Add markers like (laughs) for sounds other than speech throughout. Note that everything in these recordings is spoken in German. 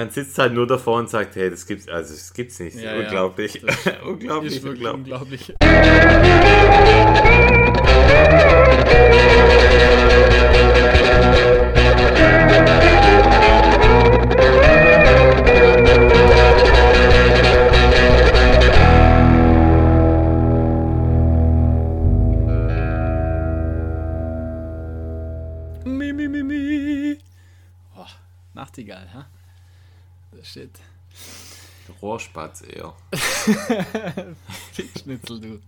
man sitzt halt nur davor und sagt, hey, das gibt's, also das gibt's nicht. Ja, ja, unglaublich. das (laughs) unglaublich, Ist unglaublich. unglaublich. Oh, Nachtigall, ha? Shit. Rohrspatz eher. (laughs) Schnitzel, du.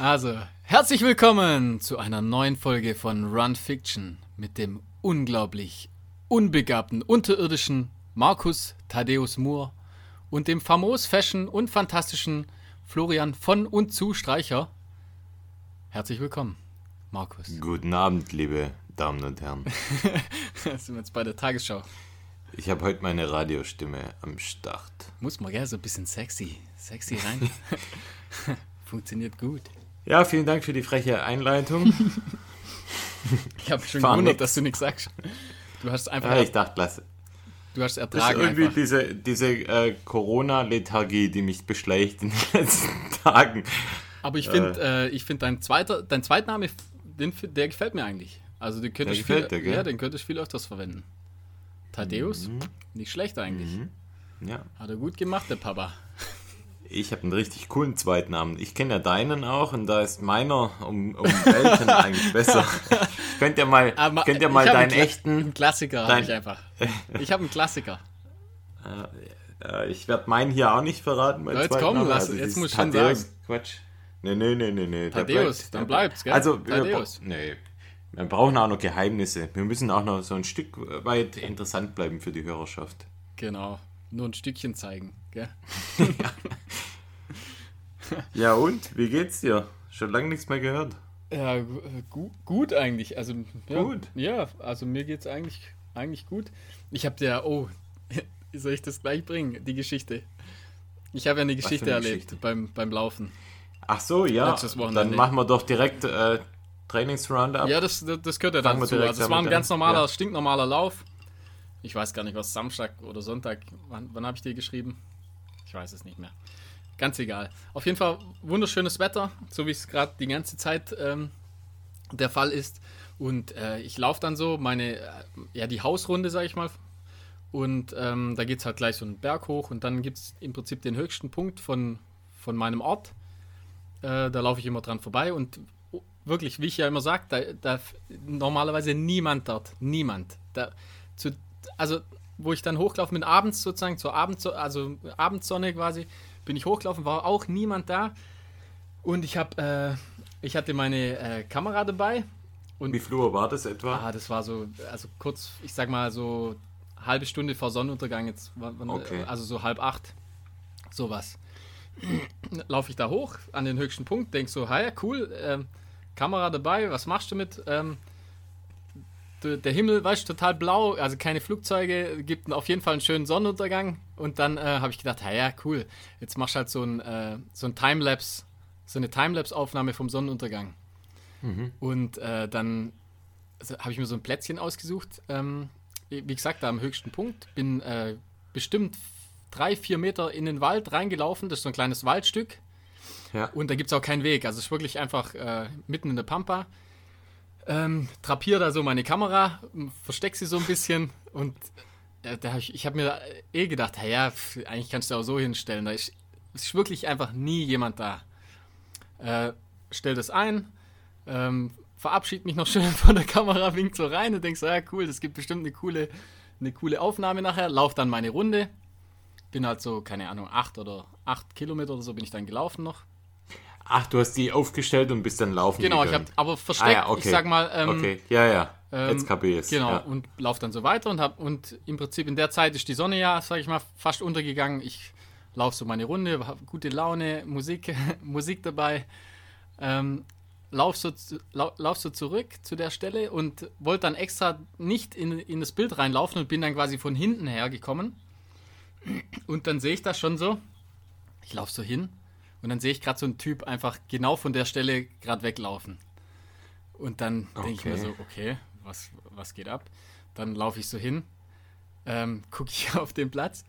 Also, herzlich willkommen zu einer neuen Folge von Run Fiction mit dem unglaublich unbegabten, unterirdischen Markus Thaddeus Moore und dem famos fashion und fantastischen Florian von und zu Streicher. Herzlich willkommen, Markus. Guten Abend, liebe Damen und Herren. (laughs) sind wir jetzt bei der Tagesschau. Ich habe heute meine Radiostimme am Start. Muss man, gell, so ein bisschen sexy, sexy rein. (laughs) (laughs) Funktioniert gut. Ja, vielen Dank für die freche Einleitung. (laughs) Ich habe schon gewundert, dass du nichts sagst. Du hast einfach, Ja, ich dachte, lass. du hast Das ist ertragen irgendwie einfach. diese, diese äh, Corona-Lethargie, die mich beschleicht in den letzten Tagen. Aber ich finde, äh, ich finde dein zweiter, dein Zweitname, den, der gefällt mir eigentlich. Also den könnte Der ich viel, dir, ja, den könnte ich viel öfters verwenden. Thaddeus, Mhm. nicht schlecht eigentlich. Ja, Hat er gut gemacht, der Papa. ich habe einen richtig coolen Zweitnamen. Ich kenne ja deinen auch und da ist meiner um, um Welten (laughs) eigentlich besser. Könnt ihr mal, Aber könnt ihr mal ich deinen einen echten Einen Klassiker habe ich einfach. (laughs) Ich habe einen Klassiker. Äh, ich werde meinen hier auch nicht verraten. Mein Ja, jetzt komm, lass- jetzt dieses muss ich schon sagen. Quatsch. Nee, nee, nee, nee, nee. Thaddeus, bleibt- dann bleibt's, gell? Also, Thaddeus. nee. Wir brauchen auch noch Geheimnisse. Wir müssen auch noch so ein Stück weit interessant bleiben für die Hörerschaft. Genau. Nur ein Stückchen zeigen. Gell? (laughs) Ja, und? Wie geht's dir? Schon lange nichts mehr gehört. Ja, gu- gu gut eigentlich. Also, ja, Gut. Ja, also mir geht's eigentlich, eigentlich gut. Ich habe dir, oh, (laughs) soll ich das gleich bringen, die Geschichte? Ich habe ja eine Geschichte eine erlebt Geschichte? Beim, beim Laufen. Ach so, ja. Dann machen wir doch direkt äh, Trainingsroundup. Ja, das, das, das gehört ja wir dazu. Also es war ein an. ganz normaler, Ja. stinknormaler Lauf. Ich weiß gar nicht, was Samstag oder Sonntag, wann, wann habe ich dir geschrieben? Ich weiß es nicht mehr. Ganz egal. Auf jeden Fall wunderschönes Wetter, so wie es gerade die ganze Zeit ähm, der Fall ist. Und äh, ich laufe dann so meine, äh, ja, die Hausrunde, sage ich mal. Und ähm, da geht es halt gleich so einen Berg hoch und dann gibt es im Prinzip den höchsten Punkt von, von meinem Ort. Äh, da laufe ich immer dran vorbei und wirklich, wie ich ja immer sage, da, da normalerweise niemand dort. Niemand. Da, zu, also, wo ich dann hochlaufen bin, abends sozusagen, zur Abend, also Abendsonne quasi, bin ich hochgelaufen, war auch niemand da. Und ich habe, äh, ich hatte meine äh, Kamera dabei. Wie viel Uhr war das etwa? Ah, das war so, also kurz, ich sag mal so halbe Stunde vor Sonnenuntergang jetzt, Okay. also so halb acht, sowas. (clears throat) Laufe ich da hoch an den höchsten Punkt, denk so, hi, cool, ähm, Kamera dabei, was machst du mit? Ähm, der Himmel, weißt du, total blau, also keine Flugzeuge, gibt auf jeden Fall einen schönen Sonnenuntergang. Und dann äh, habe ich gedacht, ja, ja, cool, jetzt machst du halt so ein, äh, so ein Timelapse, so eine Timelapse-Aufnahme vom Sonnenuntergang. Und äh, dann also, habe ich mir so ein Plätzchen ausgesucht. Ähm, wie gesagt, da am höchsten Punkt. Bin äh, bestimmt drei, vier Meter in den Wald reingelaufen. Das ist so ein kleines Waldstück. Ja. Und da gibt es auch keinen Weg. Also es ist wirklich einfach äh, mitten in der Pampa. Ähm, trapiere da so meine Kamera, versteck sie so ein bisschen und äh, hab ich, ich habe mir eh gedacht, ja, eigentlich kannst du auch so hinstellen. Da ist, ist wirklich einfach nie jemand da. Äh, stell das ein, ähm, verabschied mich noch schön (laughs) von der Kamera, wink so rein und denk so, ja cool, das gibt bestimmt eine coole, eine coole Aufnahme nachher. Lauf dann meine Runde. Bin halt so, keine Ahnung, acht oder acht Kilometer oder so bin ich dann gelaufen noch. Ach, du hast die aufgestellt und bist dann laufen Genau, ich habe gegangen. aber versteckt, Ah ja, okay. ich sag mal, ähm, okay, ja, ja. ähm, Jetzt kapier ich's. Genau, Ja. und lauf dann so weiter und hab und im Prinzip in der Zeit ist die Sonne ja, sag ich mal, fast untergegangen. Ich laufe so meine Runde, hab gute Laune, Musik, (laughs) Musik dabei. Ähm, lauf, so, zu- lau, lauf so zurück zu der Stelle und wollte dann extra nicht in, in das Bild reinlaufen und bin dann quasi von hinten her gekommen. Und dann sehe ich das schon so. Ich laufe so hin und dann sehe ich gerade so einen Typ einfach genau von der Stelle gerade weglaufen. Und dann denke ich mir Okay. so, okay, was, was geht ab? Dann laufe ich so hin ähm, gucke ich (laughs) auf den Platz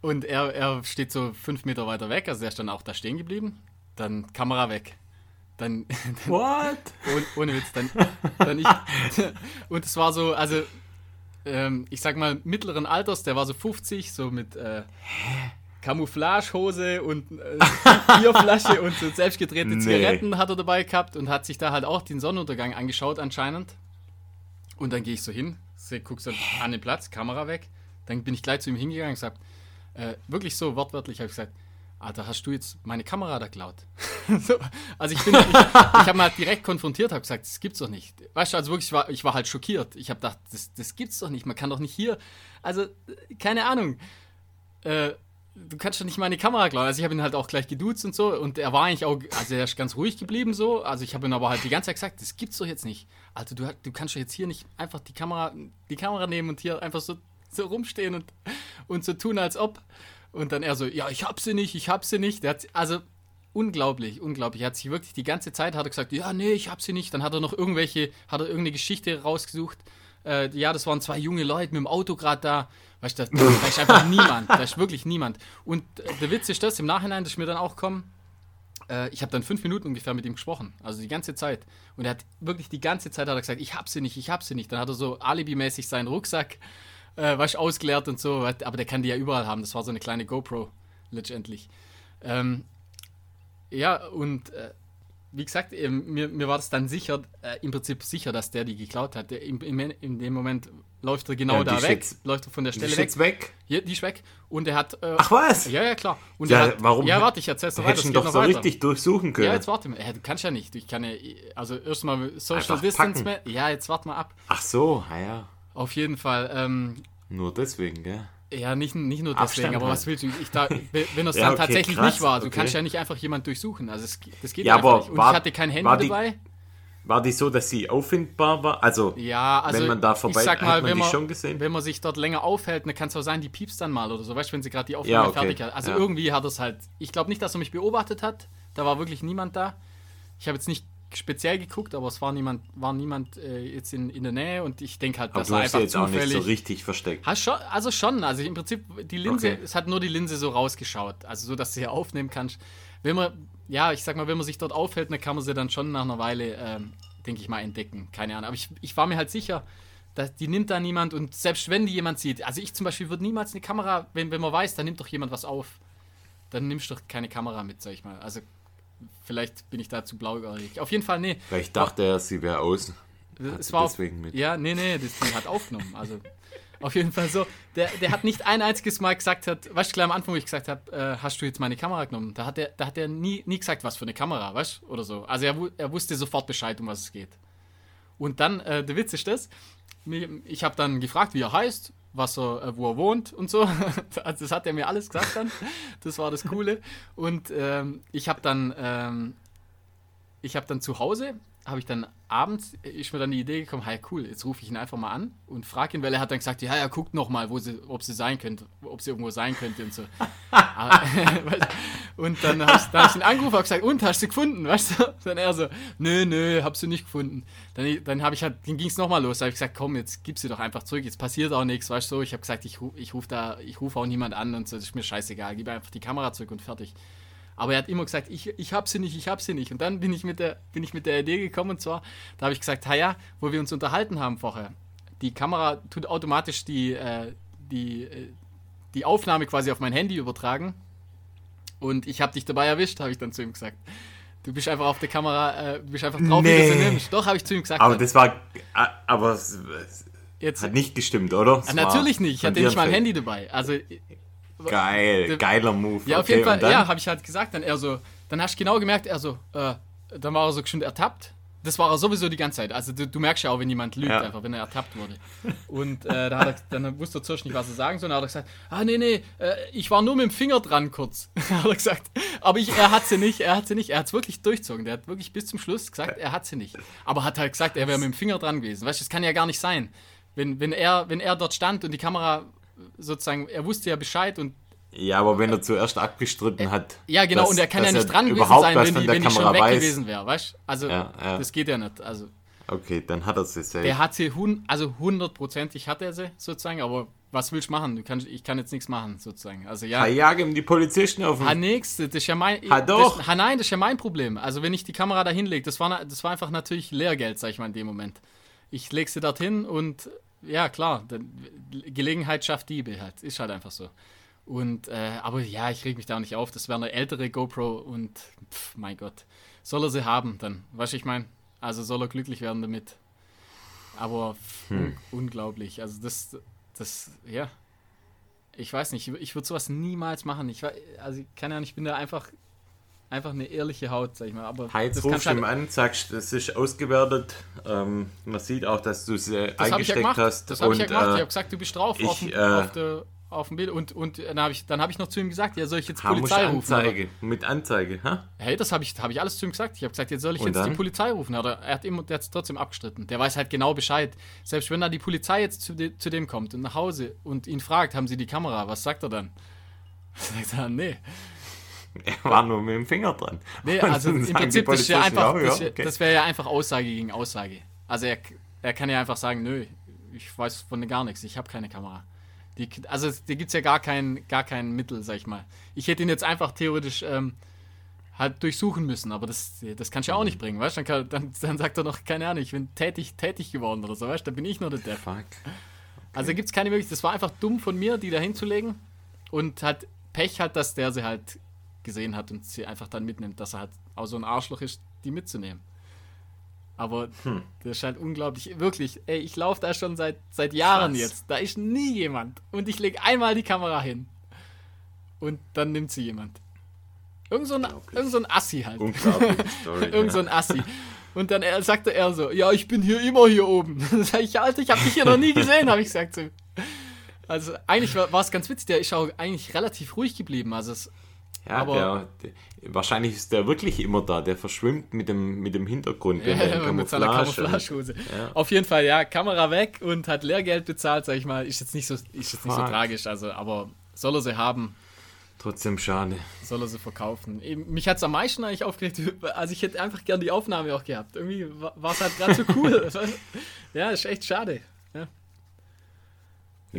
und er, er steht so fünf Meter weiter weg, also er ist dann auch da stehen geblieben. Dann Kamera weg. Dann, (laughs) dann What? ohne, ohne Witz, dann, dann ich. (laughs) Und es war so, also ähm, ich sag mal mittleren Alters, der war so 50, so mit äh, Camouflagehose und äh, (laughs) Bierflasche und so selbstgedrehte Nee. Zigaretten hat er dabei gehabt und hat sich da halt auch den Sonnenuntergang angeschaut anscheinend. Und dann gehe ich so hin, seh- guck so an den Platz, Kamera weg. Dann bin ich gleich zu ihm hingegangen und gesagt, äh, wirklich so wortwörtlich habe ich gesagt, Alter, hast du jetzt meine Kamera da klaut? (laughs) so, also ich bin, ich, ich habe mal direkt konfrontiert, habe gesagt, das gibt's doch nicht. Weißt du, also wirklich, ich war, ich war halt schockiert. Ich habe gedacht, das, das gibt's doch nicht. Man kann doch nicht hier, also äh, keine Ahnung. Äh, du kannst doch nicht meine Kamera klauen. Also ich habe ihn halt auch gleich geduzt und so und er war eigentlich auch, also er ist ganz ruhig geblieben so. Also ich habe ihm aber halt die ganze Zeit gesagt, das gibt's doch jetzt nicht. Alter, du, du kannst doch jetzt hier nicht einfach die Kamera, die Kamera nehmen und hier einfach so, so rumstehen und, und so tun, als ob. Und dann er so, ja, ich hab sie nicht, ich hab sie nicht. Hat, also unglaublich, unglaublich. Er hat sich wirklich die ganze Zeit hat er gesagt, ja, nee, ich hab sie nicht. Dann hat er noch irgendwelche, hat er irgendeine Geschichte rausgesucht. Äh, ja, das waren zwei junge Leute mit dem Auto gerade da. Weißt du, da, da ist einfach (laughs) niemand. Da ist wirklich niemand. Und äh, der Witz ist das, im Nachhinein, das ist mir dann auch gekommen, äh, ich habe dann fünf Minuten ungefähr mit ihm gesprochen. Also die ganze Zeit. Und er hat wirklich die ganze Zeit hat er gesagt, ich hab sie nicht, ich hab sie nicht. Dann hat er so alibimäßig seinen Rucksack, äh, was ausgeleert und so. Aber der kann die ja überall haben. Das war so eine kleine GoPro, letztendlich. Ähm, ja, und äh, wie gesagt, ähm, mir, mir war das dann sicher, äh, im Prinzip sicher, dass der die geklaut hat. Der, im, im, in dem Moment läuft er genau Ja, die da weg, jetzt- läuft er von der Die Stelle ist weg. weg. Ja, die ist weg. Und er hat. Äh, Ach was? Ja, ja, klar. Und Ja, er hat, warum Ja, warte, ich erzähl's noch weiter. hättest doch noch so weiter. richtig durchsuchen können. Ja, jetzt warte mal. Ja, du kannst ja nicht. Ich kann ja, also erstmal Social Einfach Distance packen. mehr. Ja, jetzt warte mal ab. Ach so, ah ja. Auf jeden Fall. Ähm, Nur deswegen, gell? Ja, nicht, nicht nur deswegen, Abstand aber halt. was willst du? Ich da, wenn das Ja, dann okay, tatsächlich krass, nicht war, du okay. kannst ja nicht einfach jemand durchsuchen. Also es, das geht Ja, einfach aber nicht. Und war- ich hatte kein Handy war die- dabei. War die so, dass sie auffindbar war? Also, Ja, also wenn man da vorbei ich sag mal, hat man wenn man, schon gesehen? wenn man sich dort länger aufhält, dann kann es auch sein, die piepst dann mal oder so, weißt du, wenn sie gerade die Aufnahme Ja, okay. fertig hat. Also Ja. irgendwie hat es halt, ich glaube nicht, dass er mich beobachtet hat, da war wirklich niemand da. Ich habe jetzt nicht speziell geguckt, aber es war niemand, war niemand äh, jetzt in, in der Nähe und ich denke halt, hast sie einfach jetzt auch nicht zufällig... so richtig versteckt. Hast schon, also schon, also im Prinzip die Linse, Okay. es hat nur die Linse so rausgeschaut, also so, dass du hier aufnehmen kannst. Wenn man, ja, ich sag mal, wenn man sich dort aufhält, dann kann man sie dann schon nach einer Weile, ähm, denke ich mal, entdecken. Keine Ahnung. Aber ich, ich war mir halt sicher, dass die nimmt da niemand und selbst wenn die jemand sieht, also ich zum Beispiel würde niemals eine Kamera, wenn, wenn man weiß, da nimmt doch jemand was auf, dann nimmst du doch keine Kamera mit, sag ich mal. Also vielleicht bin ich da zu blauäugig. Auf jeden Fall, nee. Vielleicht dachte er, sie wäre aus. Hat Es war deswegen mit. Ja, nee, nee, das Ding hat aufgenommen. Also auf jeden Fall so. Der, der hat nicht ein einziges Mal gesagt hat, weißt du, gleich am Anfang, wo ich gesagt habe, äh, hast du jetzt meine Kamera genommen? Da hat er, da hat er nie, nie gesagt, was für eine Kamera, weißt du, oder so. Also er, er wusste sofort Bescheid, um was es geht. Und dann, äh, der Witz ist das, ich habe dann gefragt, wie er heißt, was er, äh, wo er wohnt und so. (laughs) Also das hat er mir alles gesagt dann. Das war das Coole. Und ähm, ich habe dann, ähm, ich habe dann zu Hause, habe ich dann abends, ist mir dann die Idee gekommen, hey cool, jetzt rufe ich ihn einfach mal an und frage ihn, weil er hat dann gesagt, ja, er guckt noch mal, wo sie, ob sie sein könnte, ob sie irgendwo sein könnte und so. Weil- (laughs) (laughs) und dann habe ich, dann hab ich ihn angerufen und gesagt, und, hast du sie gefunden, weißt du? (laughs) Dann er so, nö, nö, hab sie nicht gefunden. Dann, dann habe ich halt, dann ging es nochmal los, da habe ich gesagt, komm, jetzt gib sie doch einfach zurück, jetzt passiert auch nichts, weißt du, so. ich habe gesagt, ich, ich rufe da, ich rufe auch niemand an und so, das ist mir scheißegal, gib einfach die Kamera zurück und fertig. Aber er hat immer gesagt, ich, ich hab sie nicht, ich hab sie nicht. Und dann bin ich mit der, bin ich mit der Idee gekommen und zwar, da habe ich gesagt, ja, wo wir uns unterhalten haben vorher, die Kamera tut automatisch die, äh, die, äh, die Aufnahme quasi auf mein Handy übertragen. Und ich habe dich dabei erwischt, habe ich dann zu ihm gesagt. Du bist einfach auf der Kamera, äh, du bist einfach drauf, wie du sie Nee. nimmst. Doch, habe ich zu ihm gesagt. Aber das war. ah, Aber es es Jetzt, hat nicht gestimmt, oder? War natürlich nicht, ich hatte nicht mal ein Fake. Handy dabei. Also Geil, geiler Move. Ja, auf okay, jeden Fall, ja, habe ich halt gesagt. Dann er so, dann hast du genau gemerkt, er so, äh, dann war er so schon ertappt. Das war er sowieso die ganze Zeit. Also du, du merkst ja auch, wenn jemand lügt, Ja. einfach, wenn er ertappt wurde. Und äh, da er, (laughs) dann wusste er zuerst nicht, was er sagen soll. Dann hat er gesagt, ah nee, nee, äh, ich war nur mit dem Finger dran kurz. (laughs) hat er gesagt. Aber ich, er hat sie nicht, er hat sie nicht, er hat es wirklich durchzogen. Der hat wirklich bis zum Schluss gesagt, er hat sie nicht. Aber hat halt gesagt, er wäre mit dem Finger dran gewesen. Weißt du, das kann ja gar nicht sein. Wenn, wenn, er, wenn er dort stand und die Kamera sozusagen, er wusste ja Bescheid und Ja, aber wenn er zuerst abgestritten hat. ja, genau, dass- und er kann ja nicht dran gewesen sein, wenn die, wenn die schon weg weiß. gewesen wäre, weißt du? Also, Ja, ja. das geht ja nicht. Also, Okay, dann hat er sie safe. der hat sie, hun also hundertprozentig hat er sie sozusagen, aber was willst du machen? Du kannst, ich kann jetzt nichts machen, sozusagen. Also ja. Ha, jagen die Polizisten auf. Ha, nix, das ist ja mein. Ha, doch. Das, ha, nein, das ist ja mein Problem. Also wenn ich die Kamera da hinlege, das war, das war einfach natürlich Lehrgeld, sag ich mal, in dem Moment. Ich leg sie dorthin und ja, klar, Gelegenheit schafft Diebe halt. Ist halt einfach so. Und, äh, aber ja, ich reg mich da auch nicht auf. Das wäre eine ältere GoPro und, pff, mein Gott, soll er sie haben dann. Du, ich meine? Also soll er glücklich werden damit. Aber pff, Hm. un unglaublich. Also das, das, ja. Ich weiß nicht, ich, ich würde sowas niemals machen. Ich, also, keine Ahnung, ich bin da einfach, einfach eine ehrliche Haut, sag ich mal. Aber Heiz das rufst halt- ihm an, sagst, das ist ausgewertet. Ähm, man sieht auch, dass du sie Das ich ja eingesteckt gemacht. hast. Das habe ich ja gemacht. ich äh, habe gesagt, du bist drauf ich, auf, dem, äh, auf, der, auf dem Bild. Und, und dann habe ich, dann hab ich noch zu ihm gesagt, ja, soll ich jetzt Polizei rufen? oder? Anzeige, mit Anzeige, ha? Hey, das habe ich, hab ich alles zu ihm gesagt. Ich habe gesagt, jetzt soll ich Und jetzt dann? die Polizei rufen. Aber er hat immer, der hat trotzdem abgestritten. Der weiß halt genau Bescheid. Selbst wenn da die Polizei jetzt zu, de, zu dem kommt und nach Hause und ihn fragt, haben sie die Kamera, was sagt er dann? (laughs) Sagt er, nee. (laughs) Er war nur mit dem Finger dran. Nee, also im Prinzip, das, ist ja einfach, das, okay. das wäre ja einfach Aussage gegen Aussage. Also er, er kann ja einfach sagen, nö, ich weiß von gar nichts, ich habe keine Kamera. Die, also da gibt es ja gar kein, gar kein Mittel, sag ich mal. Ich hätte ihn jetzt einfach theoretisch ähm, halt durchsuchen müssen, aber das, das kannst du ja auch nicht bringen, weißt du? Dann, dann, dann sagt er noch, keine Ahnung, ich bin tätig, tätig geworden oder so, weißt du? Dann bin ich nur der Depp. Fuck. Also gibt es keine Möglichkeit. Das war einfach dumm von mir, die da hinzulegen. Und hat Pech hat, dass der sie halt gesehen hat und sie einfach dann mitnimmt, dass er halt auch so ein Arschloch ist, die mitzunehmen. Aber Hm. das ist halt unglaublich. Wirklich, ey, ich laufe da schon seit, seit Jahren Krass. jetzt. Da ist nie jemand. Und ich lege einmal die Kamera hin. Und dann nimmt sie jemand. Irgend so ein, irgend so ein Assi halt. (laughs) Story. Irgend so ein Assi. Und dann er, sagte er so, ja, ich bin hier immer hier oben. (laughs) Sag ich, Alter, ich habe dich hier noch nie gesehen, habe ich gesagt zu ihm. Also eigentlich war es ganz witzig, der ist auch eigentlich relativ ruhig geblieben. Also es, Ja, aber- der, der, wahrscheinlich ist der wirklich immer da. Der verschwimmt mit dem, mit dem Hintergrund. (laughs) in ja, der mit seiner Camouflage. Camouflagehose. Ja. Auf jeden Fall, ja, Kamera weg und hat Lehrgeld bezahlt, sag ich mal. Ist jetzt nicht so, ist jetzt nicht so tragisch, also, aber soll er sie haben, Trotzdem schade. soll er sie verkaufen. Eben, mich hat es am meisten eigentlich aufgeregt, (laughs) also ich hätte einfach gern die Aufnahme auch gehabt. Irgendwie war es halt gerade so cool. (laughs) ja, ist echt schade.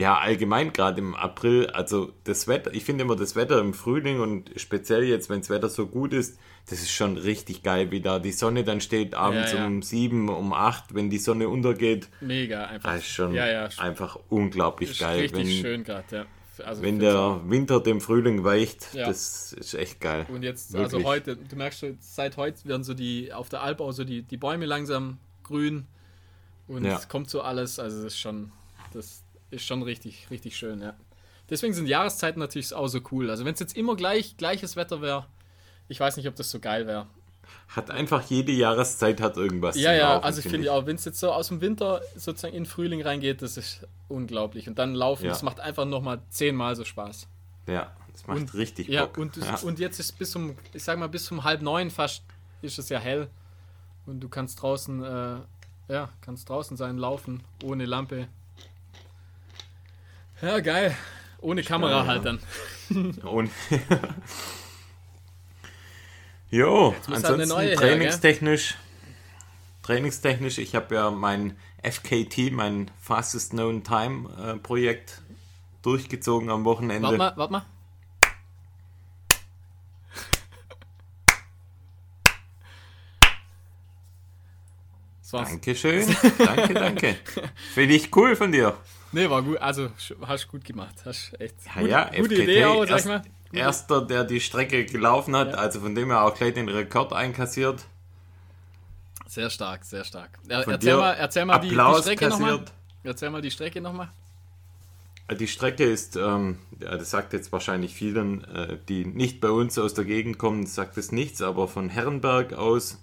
Ja. Allgemein gerade im April, also das Wetter, ich finde immer das Wetter im Frühling und speziell jetzt, wenn das Wetter so gut ist, das ist schon richtig geil, wie da die Sonne dann steht, abends Ja, ja. um sieben, um acht, wenn die Sonne untergeht. Mega einfach. Das ist schon ja, einfach unglaublich ist geil. richtig Wenn, schön gerade, ja. Also wenn der Winter dem Frühling weicht, Ja. das ist echt geil. Und jetzt, Wirklich. also heute, du merkst schon, seit heute werden so die, auf der Alp auch so die, die Bäume langsam grün und Ja. es kommt so alles, also das ist schon, das ist schon richtig, richtig schön, ja. Deswegen sind Jahreszeiten natürlich auch so cool. Also wenn es jetzt immer gleich, gleiches Wetter wäre, ich weiß nicht, ob das so geil wäre. Hat einfach jede Jahreszeit hat irgendwas. Ja, ja, Laufen, also ich finde auch, wenn es jetzt so aus dem Winter sozusagen in Frühling reingeht, das ist unglaublich. Und dann laufen, Ja. das macht einfach nochmal zehnmal so Spaß. Ja, das macht Und- richtig Ja, Bock. und, ja. und jetzt ist bis um, ich sag mal, bis um halb neun fast ist es ja hell. Und du kannst draußen, äh, ja, kannst draußen sein, laufen, ohne Lampe. Ja, geil. Ohne Kamera ja. halt dann. Und (laughs) jo, halt ansonsten neue her, trainingstechnisch, trainingstechnisch, ich habe ja mein FKT, mein Fastest Known Time äh, Projekt durchgezogen am Wochenende. Warte mal, warte mal. Dankeschön, (laughs) danke, danke. Finde ich cool von dir. Nee, war gut. Also, hast gut gemacht. Hast echt Ja, gut, ja, gute FKT, Idee auch, sag ich mal. erster, der die Strecke gelaufen hat, Ja. also von dem er auch gleich den Rekord einkassiert. Sehr stark, sehr stark. Er, erzähl mal, erzähl mal die, die Strecke nochmal. Erzähl mal die Strecke nochmal. Die Strecke ist, ähm, ja, das sagt jetzt wahrscheinlich vielen, äh, die nicht bei uns aus der Gegend kommen, sagt es nichts, aber von Herrenberg aus,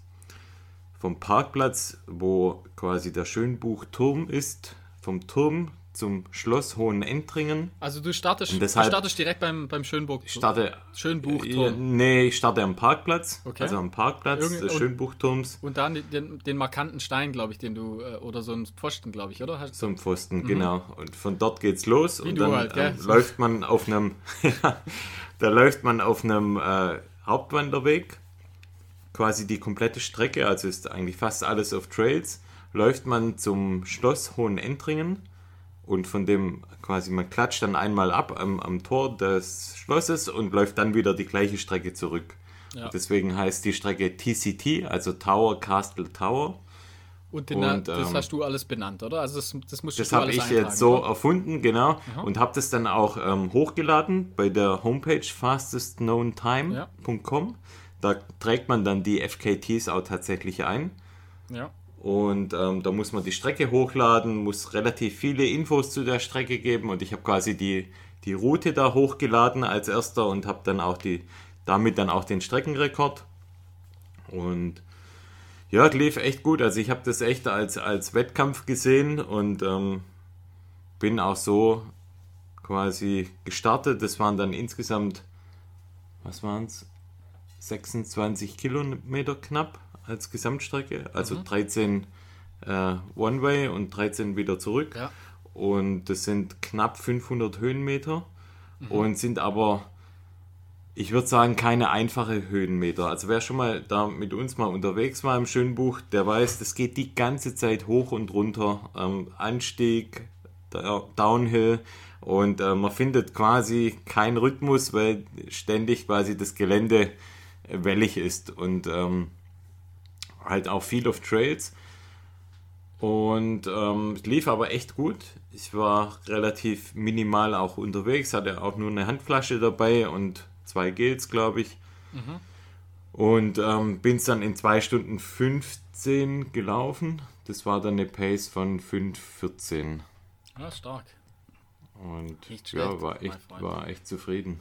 vom Parkplatz, wo quasi der Schönbuchturm ist, vom Turm zum Schloss Hohenendringen. Also du startest, Und du startest direkt beim, beim Schönburg. Ich starte, Schönbuchturm. nee, ich starte am Parkplatz, Okay. also am Parkplatz Irgend- des und- Schönbuchturms Und dann den, den markanten Stein, glaube ich, den du, äh, oder so einen Pfosten, glaube ich, oder? Hast- zum Pfosten, genau. Und von dort geht's los und Mhm. du dann halt, ähm, läuft man auf einem, (laughs) da läuft man auf einem äh, Hauptwanderweg, quasi die komplette Strecke, also ist eigentlich fast alles auf Trails, läuft man zum Schloss Hohenendringen, und von dem quasi, man klatscht dann einmal ab am, am Tor des Schlosses und läuft dann wieder die gleiche Strecke zurück. Ja. Deswegen heißt die Strecke TCT, also Tower Castle Tower. Und, den, und das ähm, hast du alles benannt, oder? Also das, das musst Das habe ich jetzt so oder? erfunden, genau. Aha. Und habe das dann auch ähm, hochgeladen bei der Homepage fastestknowntime.com. Ja. Da trägt man dann die FKTs auch tatsächlich ein. Ja. Und ähm, da muss man die Strecke hochladen, muss relativ viele Infos zu der Strecke geben. Und ich habe quasi die, die Route da hochgeladen als erster und habe dann auch die, damit dann auch den Streckenrekord. Und ja, lief echt gut. Also ich habe das echt als, als Wettkampf gesehen und ähm, bin auch so quasi gestartet. Das waren dann insgesamt, was waren es? 26 Kilometer knapp als Gesamtstrecke, also mhm. 13 äh, One-Way und 13 wieder zurück. Ja. Und das sind knapp 500 Höhenmeter mhm. und sind aber, ich würde sagen, keine einfache Höhenmeter. Also wer schon mal da mit uns mal unterwegs war im Schönbuch, der weiß, das geht die ganze Zeit hoch und runter. Ähm, Anstieg, Downhill und äh, man findet quasi keinen Rhythmus, weil ständig quasi das Gelände wellig ist. Und ähm, halt auch viel auf Trails. Und ähm, lief aber echt gut. Ich war relativ minimal auch unterwegs, hatte auch nur eine Handflasche dabei und zwei Gels, glaube ich. Mhm. Und ähm, bin es dann in 2 Stunden 15 gelaufen. Das war dann eine Pace von 5,14. Ja, stark. Und ja, war echt, war echt zufrieden.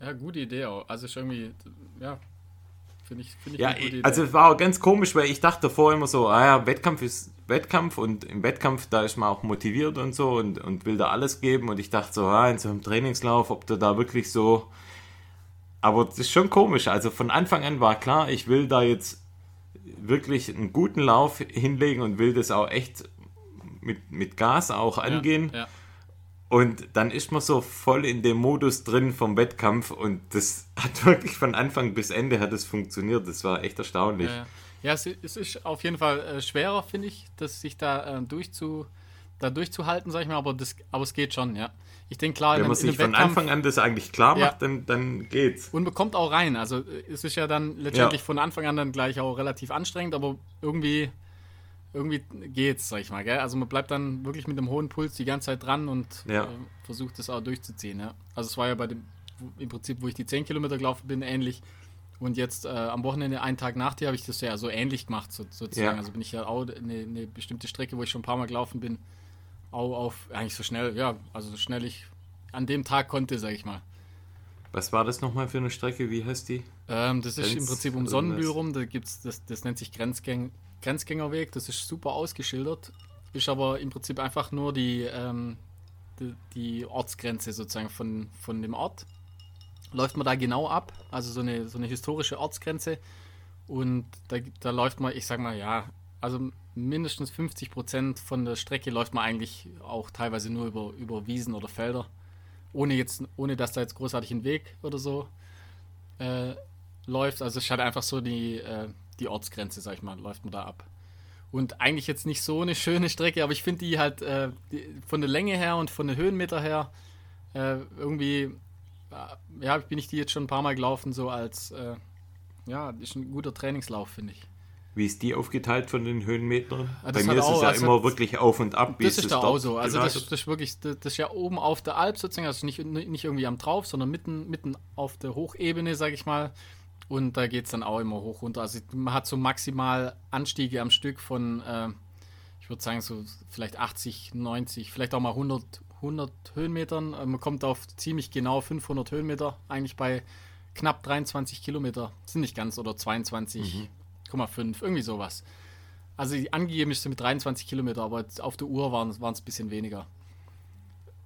Ja, gute Idee auch. Also ist irgendwie, ja, Finde ich, find ich ja, also es war auch ganz komisch, weil ich dachte davor immer so, ah ja, Wettkampf ist Wettkampf und im Wettkampf, da ist man auch motiviert und so und, und will da alles geben und ich dachte so, ah, in so einem Trainingslauf, ob du da wirklich so, aber das ist schon komisch, also von Anfang an war klar, ich will da jetzt wirklich einen guten Lauf hinlegen und will das auch echt mit, mit Gas auch angehen. Ja, ja. Und dann ist man so voll in dem Modus drin vom Wettkampf und das (laughs) hat wirklich von Anfang bis Ende hat es funktioniert. Das war echt erstaunlich. Ja, ja es, es, ist auf jeden Fall äh, schwerer, finde ich, dass sich da, äh, durchzu, da durchzuhalten, sag ich mal, aber, das, aber es geht schon, ja. Ich denke klar, wenn man sich von Anfang an das eigentlich klar macht, ja. dann, dann geht's. Und bekommt auch rein. Also äh, es ist ja dann letztendlich ja. von Anfang an dann gleich auch relativ anstrengend, aber irgendwie irgendwie geht's, sag ich mal, gell? Also man bleibt dann wirklich mit einem hohen Puls die ganze Zeit dran und ja. äh, versucht das auch durchzuziehen, ja. Also es war ja bei dem, im Prinzip, wo ich die 10 Kilometer gelaufen bin, ähnlich. Und jetzt äh, am Wochenende, einen Tag nach dir, habe ich das ja so ähnlich gemacht, so, sozusagen. Ja. Also bin ich ja auch eine, eine, bestimmte Strecke, wo ich schon ein paar Mal gelaufen bin, auch auf, eigentlich so schnell, ja, also so schnell ich an dem Tag konnte, sag ich mal. Was war das nochmal für eine Strecke? Wie heißt die? Ähm, das ist Grenz im Prinzip um Sonnenbühl rum. Da gibt's, das, das nennt sich Grenzgang, Grenzgängerweg, das ist super ausgeschildert, ist aber im Prinzip einfach nur die, ähm, die, die, Ortsgrenze sozusagen von, von dem Ort. Läuft man da genau ab, also so eine, so eine historische Ortsgrenze und da, da läuft man, ich sag mal, ja, also mindestens 50 Prozent von der Strecke läuft man eigentlich auch teilweise nur über, über Wiesen oder Felder, ohne jetzt, ohne dass da jetzt großartig ein Weg oder so äh, läuft. Also es ist halt einfach so die, äh, die Ortsgrenze, sag ich mal, läuft man da ab. Und eigentlich jetzt nicht so eine (laughs) schöne Strecke, aber ich finde die halt äh, die, von der Länge her und von den Höhenmeter her äh, irgendwie, äh, ja, bin ich die jetzt schon ein paar Mal gelaufen, so als, äh, ja, ist ein guter Trainingslauf, finde ich. Wie ist die aufgeteilt von den Höhenmetern? Ja, Bei mir ist auch, es ja also, immer wirklich auf und ab. das ist da auch so. Also das, das, ist wirklich, das, das, ist ja oben auf der Alp sozusagen, also nicht, nicht irgendwie am Drauf, sondern mitten, mitten auf der Hochebene, sage ich mal. Und da geht es dann auch immer hoch runter. Also man hat so maximal Anstiege am Stück von, äh, ich würde sagen, so vielleicht 80, 90, vielleicht auch mal 100, 100 Höhenmetern. Äh, man kommt auf ziemlich genau 500 Höhenmeter, eigentlich bei knapp 23 Kilometer. Sind nicht ganz, oder 22,5, mhm. irgendwie sowas. Also angegeben ist es mit 23 Kilometer, aber auf der Uhr waren es ein bisschen weniger.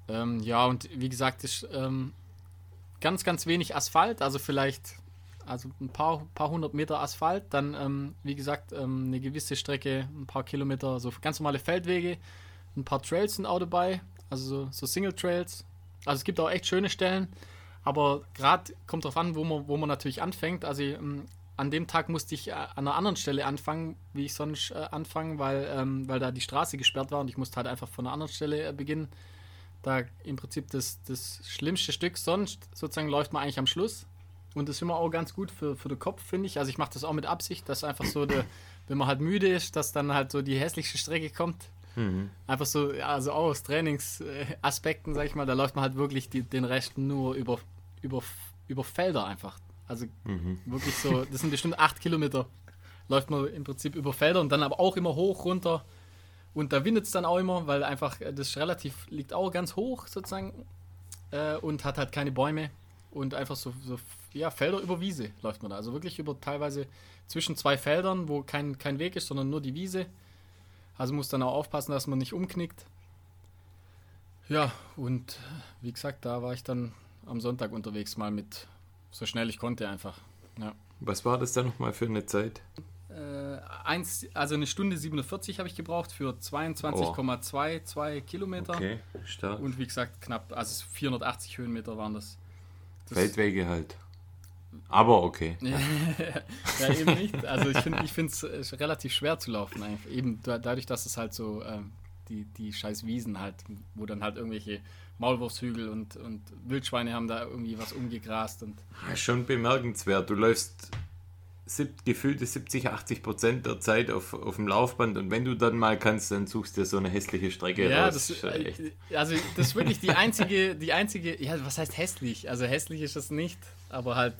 Ähm, ja, und wie gesagt, ist ähm, ganz, ganz wenig Asphalt, also vielleicht also ein paar, paar hundert Meter Asphalt, dann, ähm, wie gesagt, ähm, eine gewisse Strecke, ein paar Kilometer, so ganz normale Feldwege, ein paar Trails sind auch dabei, also so, Single Trails. Also es gibt auch echt schöne Stellen, aber gerade kommt darauf an, wo man, wo man natürlich anfängt. Also ähm, an dem Tag musste ich äh, an einer anderen Stelle anfangen, wie ich sonst äh, anfangen, weil, ähm, weil da die Straße gesperrt war und ich musste halt einfach von einer anderen Stelle äh, beginnen. Da im Prinzip das, das schlimmste Stück sonst sozusagen läuft man eigentlich am Schluss. Und das ist immer auch ganz gut für, für den Kopf, finde ich. Also ich mache das auch mit Absicht, dass einfach so, der, (laughs) wenn man halt müde ist, dass dann halt so die hässlichste Strecke kommt. Mhm. Einfach so, also auch aus Trainingsaspekten, sag ich mal, da läuft man halt wirklich die, den Rest nur über, über, über Felder einfach. Also mhm. wirklich so, das sind bestimmt acht Kilometer. Läuft man im Prinzip über Felder und dann aber auch immer hoch, runter. Und da windet es dann auch immer, weil einfach das relativ liegt auch ganz hoch sozusagen äh, und hat halt keine Bäume und einfach so, so, ja, Felder über Wiese läuft man da. Also wirklich über teilweise zwischen zwei Feldern, wo kein, kein Weg ist, sondern nur die Wiese. Also muss dann auch aufpassen, dass man nicht umknickt. Ja, und wie gesagt, da war ich dann am Sonntag unterwegs mal mit so schnell ich konnte einfach. Ja. Was war das dann nochmal für eine Zeit? Äh, eins, also eine Stunde 47 habe ich gebraucht für 22,22 oh. Kilometer. Okay, stark. Und wie gesagt, knapp, also 480 Höhenmeter waren das. das Feldwege halt. Aber okay. (laughs) ja, eben nicht. Also ich finde es ich relativ schwer zu laufen, einfach. Eben dadurch, dass es halt so ähm, die, die scheiß Wiesen halt, wo dann halt irgendwelche Maulwurfshügel und, und Wildschweine haben da irgendwie was umgegrast. Und Schon bemerkenswert. Du läufst sieb, gefühlte 70, 80 Prozent der Zeit auf, auf dem Laufband und wenn du dann mal kannst, dann suchst du dir so eine hässliche Strecke ja, raus. Das, äh, also das ist wirklich die einzige, die einzige, ja, was heißt hässlich? Also hässlich ist es nicht, aber halt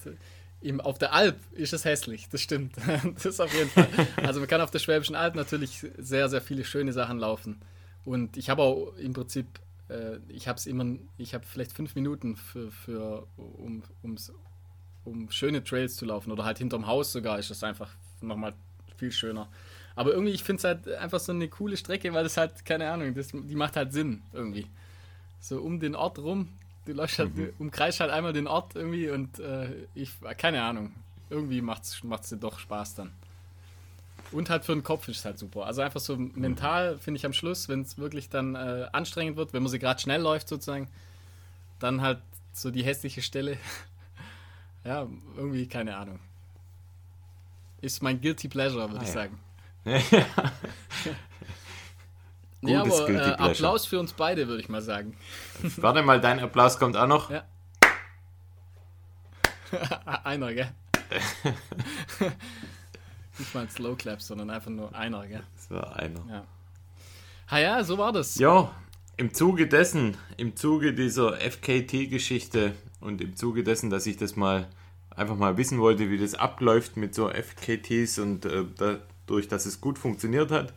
im, auf der Alp ist es hässlich, das stimmt. (laughs) Das ist auf jeden Fall. Also man kann auf der Schwäbischen Alb natürlich sehr, sehr viele schöne Sachen laufen. Und ich habe auch im Prinzip äh, ich habe es immer, ich habe vielleicht fünf Minuten für, für um, ums, um schöne Trails zu laufen oder halt hinterm Haus sogar ist das einfach nochmal viel schöner. Aber irgendwie, ich finde es halt einfach so eine coole Strecke, weil das halt, keine Ahnung, das, die macht halt Sinn irgendwie. So um den Ort rum, du läufst halt, mhm. umkreist halt einmal den Ort irgendwie und äh, ich, keine Ahnung, irgendwie macht es dir doch Spaß dann. Und halt für den Kopf ist es halt super. Also einfach so mental finde ich am Schluss, wenn es wirklich dann äh, anstrengend wird, wenn man sie gerade schnell läuft sozusagen, dann halt so die hässliche Stelle. (laughs) ja, irgendwie keine Ahnung. Ist mein Guilty Pleasure, würde ah, ich ja. sagen. (laughs) ja, aber äh, Applaus für uns beide, würde ich mal sagen. (laughs) Warte mal, dein Applaus kommt auch noch. Ja. (laughs) Einer, gell? Nicht mal ein Slow Clap, sondern einfach nur einer, gell? Das war einer. Ja. Ha ja, so war das. Ja, im Zuge dessen, im Zuge dieser FKT-Geschichte und im Zuge dessen, dass ich das mal einfach mal wissen wollte, wie das abläuft mit so FKTs und äh, dadurch, dass es gut funktioniert hat,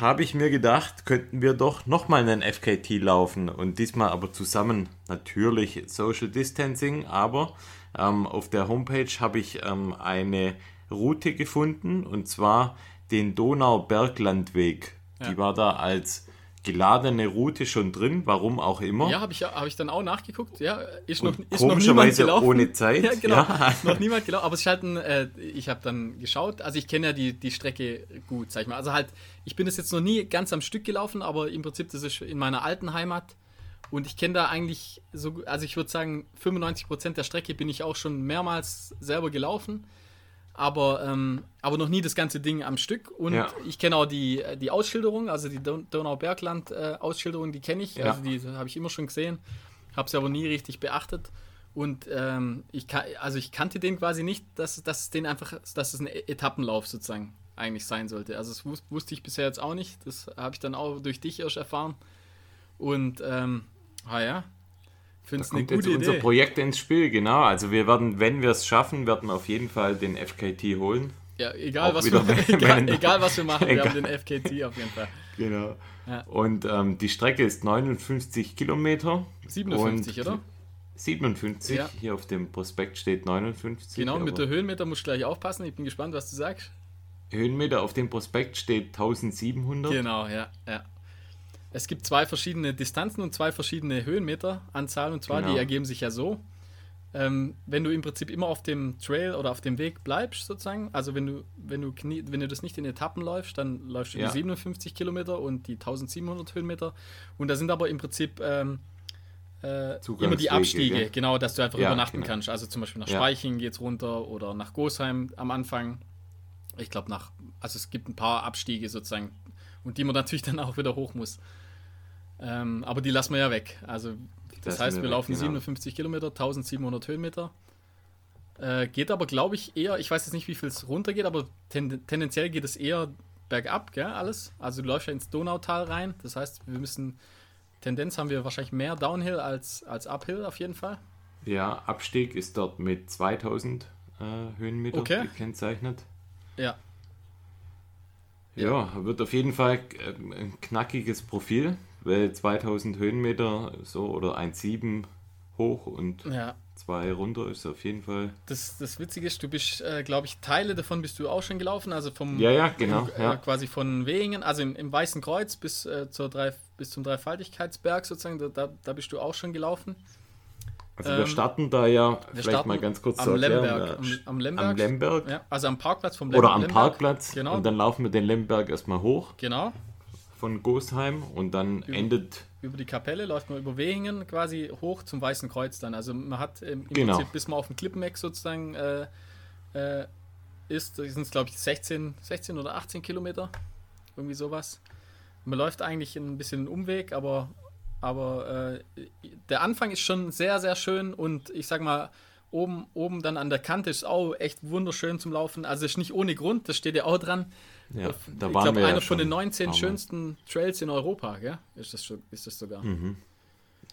habe ich mir gedacht, könnten wir doch nochmal einen FKT laufen und diesmal aber zusammen natürlich Social Distancing, aber ähm, auf der Homepage habe ich ähm, eine Route gefunden und zwar den Donauberglandweg. Ja. Die war da als geladene Route schon drin, warum auch immer. Ja, habe ich, hab ich dann auch nachgeguckt. Ja, ist noch, ist noch niemand gelaufen. ohne Zeit. (laughs) Ja, genau. Ja. Noch niemand gelaufen. Aber es ist halt ein, äh, ich habe dann geschaut, also ich kenne ja die, die Strecke gut, sag ich mal. Also halt, ich bin es jetzt noch nie ganz am Stück gelaufen, aber im Prinzip, das ist in meiner alten Heimat. Und ich kenne da eigentlich so, also ich würde sagen, 95% der Strecke bin ich auch schon mehrmals selber gelaufen aber, ähm, aber noch nie das ganze Ding am Stück. Und ja. ich kenne auch die, die Ausschilderung, also die Donaubergland-Ausschilderung, äh, die kenne ich. Ja. Also die habe ich immer schon gesehen, habe sie aber nie richtig beachtet. Und ähm, ich, also ich kannte den quasi nicht, dass, dass es den einfach, dass es ein Etappenlauf sozusagen eigentlich sein sollte. Also das wus wusste ich bisher jetzt auch nicht. Das habe ich dann auch durch dich erst erfahren. Und ähm, ah ja, finde es eine gute jetzt Idee. unser Projekt ins Spiel, genau. Also wir werden, wenn wir es schaffen, werden wir auf jeden Fall den FKT holen. Ja, egal, was wir, (laughs) egal, egal, was wir machen, wir haben den FKT auf jeden Fall. Genau. Ja. Und ähm, die Strecke ist 59 Kilometer. 57, oder? 57, ja. hier auf dem Prospekt steht 59. Genau, mit der Höhenmeter musst du gleich aufpassen. Ich bin gespannt, was du sagst. Höhenmeter auf dem Prospekt steht 1700. Genau, ja, ja. Es gibt zwei verschiedene Distanzen und zwei verschiedene Höhenmeteranzahlen und zwar, genau. die ergeben sich ja so. Ähm, wenn du im Prinzip immer auf dem Trail oder auf dem Weg bleibst, sozusagen, also wenn du, wenn du, knie, wenn du das nicht in Etappen läufst, dann läufst du ja. die 57 Kilometer und die 1700 Höhenmeter. Und da sind aber im Prinzip ähm, äh, immer die Abstiege, gell? genau, dass du einfach Ja, übernachten genau. kannst. Also zum Beispiel nach Ja. Speiching geht's runter oder nach Gosheim am Anfang. Ich glaube nach, also es gibt ein paar Abstiege sozusagen und die man natürlich dann auch wieder hoch muss. Ähm, aber die lassen wir ja weg. Also das Lassen heißt, wir wir weg, laufen genau. 57 Kilometer, 1700 Höhenmeter. Äh, geht aber, glaube ich, eher, ich weiß jetzt nicht, wie viel es runter geht, aber ten, tendenziell geht es eher bergab, gell, alles. Also du läufst ja ins Donautal rein. Das heißt, wir müssen, Tendenz haben wir wahrscheinlich mehr Downhill als, als Uphill auf jeden Fall. Ja, Abstieg ist dort mit 2000 äh, Höhenmeter Okay. gekennzeichnet. Ja, Ja, wird auf jeden Fall äh, ein knackiges Profil, weil 2000 Höhenmeter so oder 1,7 hoch und ja. 2 runter ist auf jeden Fall. Das, das Witzige ist, du bist, äh, glaube ich, Teile davon bist du auch schon gelaufen. Also vom Ja, ja, genau. äh, Ja. quasi von Wehingen, also im, im Weißen Kreuz bis, äh, zur drei, bis zum Dreifaltigkeitsberg sozusagen, da, da bist du auch schon gelaufen. Also wir ähm, starten da ja, vielleicht mal ganz kurz am zu erklären, Lemberg. ja, Am, am Lemberg. am Lemberg Ja, also am Parkplatz vom oder am Lemberg. Parkplatz Genau. und dann laufen wir den Lemberg erstmal hoch Genau. von Gosheim und dann endet Über die Kapelle läuft man über Wehingen quasi hoch zum Weißen Kreuz dann. Also man hat ähm, im Genau. Prinzip, bis man auf dem Klippeneck sozusagen äh, äh, ist, sind es glaube ich 16, 16 oder 18 Kilometer. Irgendwie sowas. Man läuft eigentlich ein bisschen einen Umweg, aber, aber äh, der Anfang ist schon sehr, sehr schön und ich sag mal, oben, oben dann an der Kante ist auch echt wunderschön zum Laufen. Also ist nicht ohne Grund, das steht ja auch dran. ja, da ich glaube, einer ja von den schon 19 ein paar Mal. schönsten Trails in Europa, gell? Ist das, schon, ist das sogar.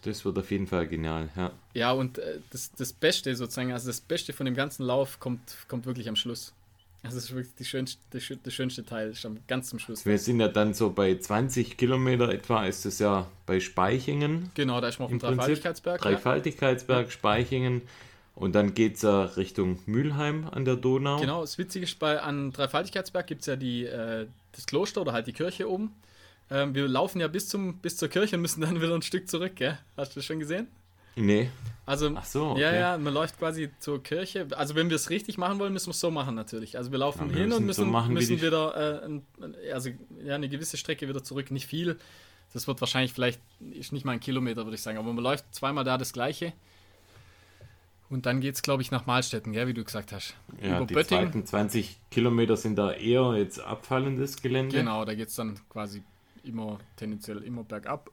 Das wird auf jeden Fall genial, ja. Ja, und äh, das, das Beste sozusagen, also das Beste von dem ganzen Lauf kommt, kommt wirklich am Schluss. Also das ist wirklich schönste, der, schö- der schönste Teil, am ganz zum Schluss. Wir sind ja dann so bei 20 Kilometer etwa, ist es ja bei Speichingen. Genau, da ist man auf dem Prinzip Dreifaltigkeitsberg. Ja. Dreifaltigkeitsberg, Speichingen. Und dann geht es ja Richtung Mülheim an der Donau. Genau, das Witzige ist, bei, an Dreifaltigkeitsberg gibt es ja die, äh, das Kloster oder halt die Kirche oben. Ähm, wir laufen ja bis, zum, bis zur Kirche und müssen dann (laughs) wieder ein Stück zurück, gell? Hast du das schon gesehen? Nee. Also, Ach so, ja, okay. ja, man läuft quasi zur Kirche. Also, wenn wir es richtig machen wollen, müssen wir es so machen, natürlich. Also, wir laufen Ja, wir hin und müssen so müssen, machen, müssen wieder, äh, ein, also, ja, eine gewisse Strecke wieder zurück. Nicht viel. Das wird wahrscheinlich vielleicht, ist nicht mal ein Kilometer, würde ich sagen. Aber man läuft zweimal da das Gleiche. Und dann geht es, glaube ich, nach Mahlstetten, gell, wie du gesagt hast. Ja, Über die Böttingen. zweiten 20 Kilometer sind da eher jetzt abfallendes Gelände. Genau, da geht es dann quasi immer, tendenziell immer bergab.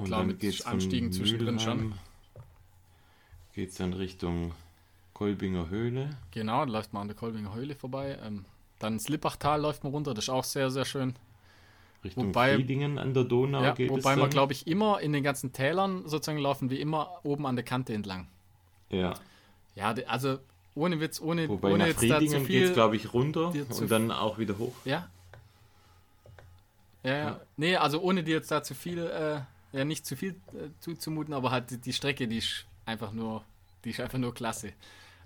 Und Klar, dann mit Anstiegen zwischendrin schon. Geht es dann Richtung Kolbinger Höhle. Genau, dann läuft man an der Kolbinger Höhle vorbei. Ähm, dann ins Lippachtal läuft man runter, das ist auch sehr, sehr schön. Richtung Wobei- Friedingen an der Donau Ja, geht es wobei wir, glaube ich, immer in den ganzen Tälern sozusagen laufen wir immer oben an der Kante entlang. Ja, Ja, also ohne Witz, ohne, wobei ohne nach jetzt da zu Friedingen geht es, glaube ich, runter und dann auch wieder hoch. Ja. Ja, ja. Ja. Nee, also ohne dir jetzt da zu viel, äh, ja, nicht zu viel äh, zuzumuten, aber halt die, die Strecke, die ist einfach nur, die ist einfach nur klasse.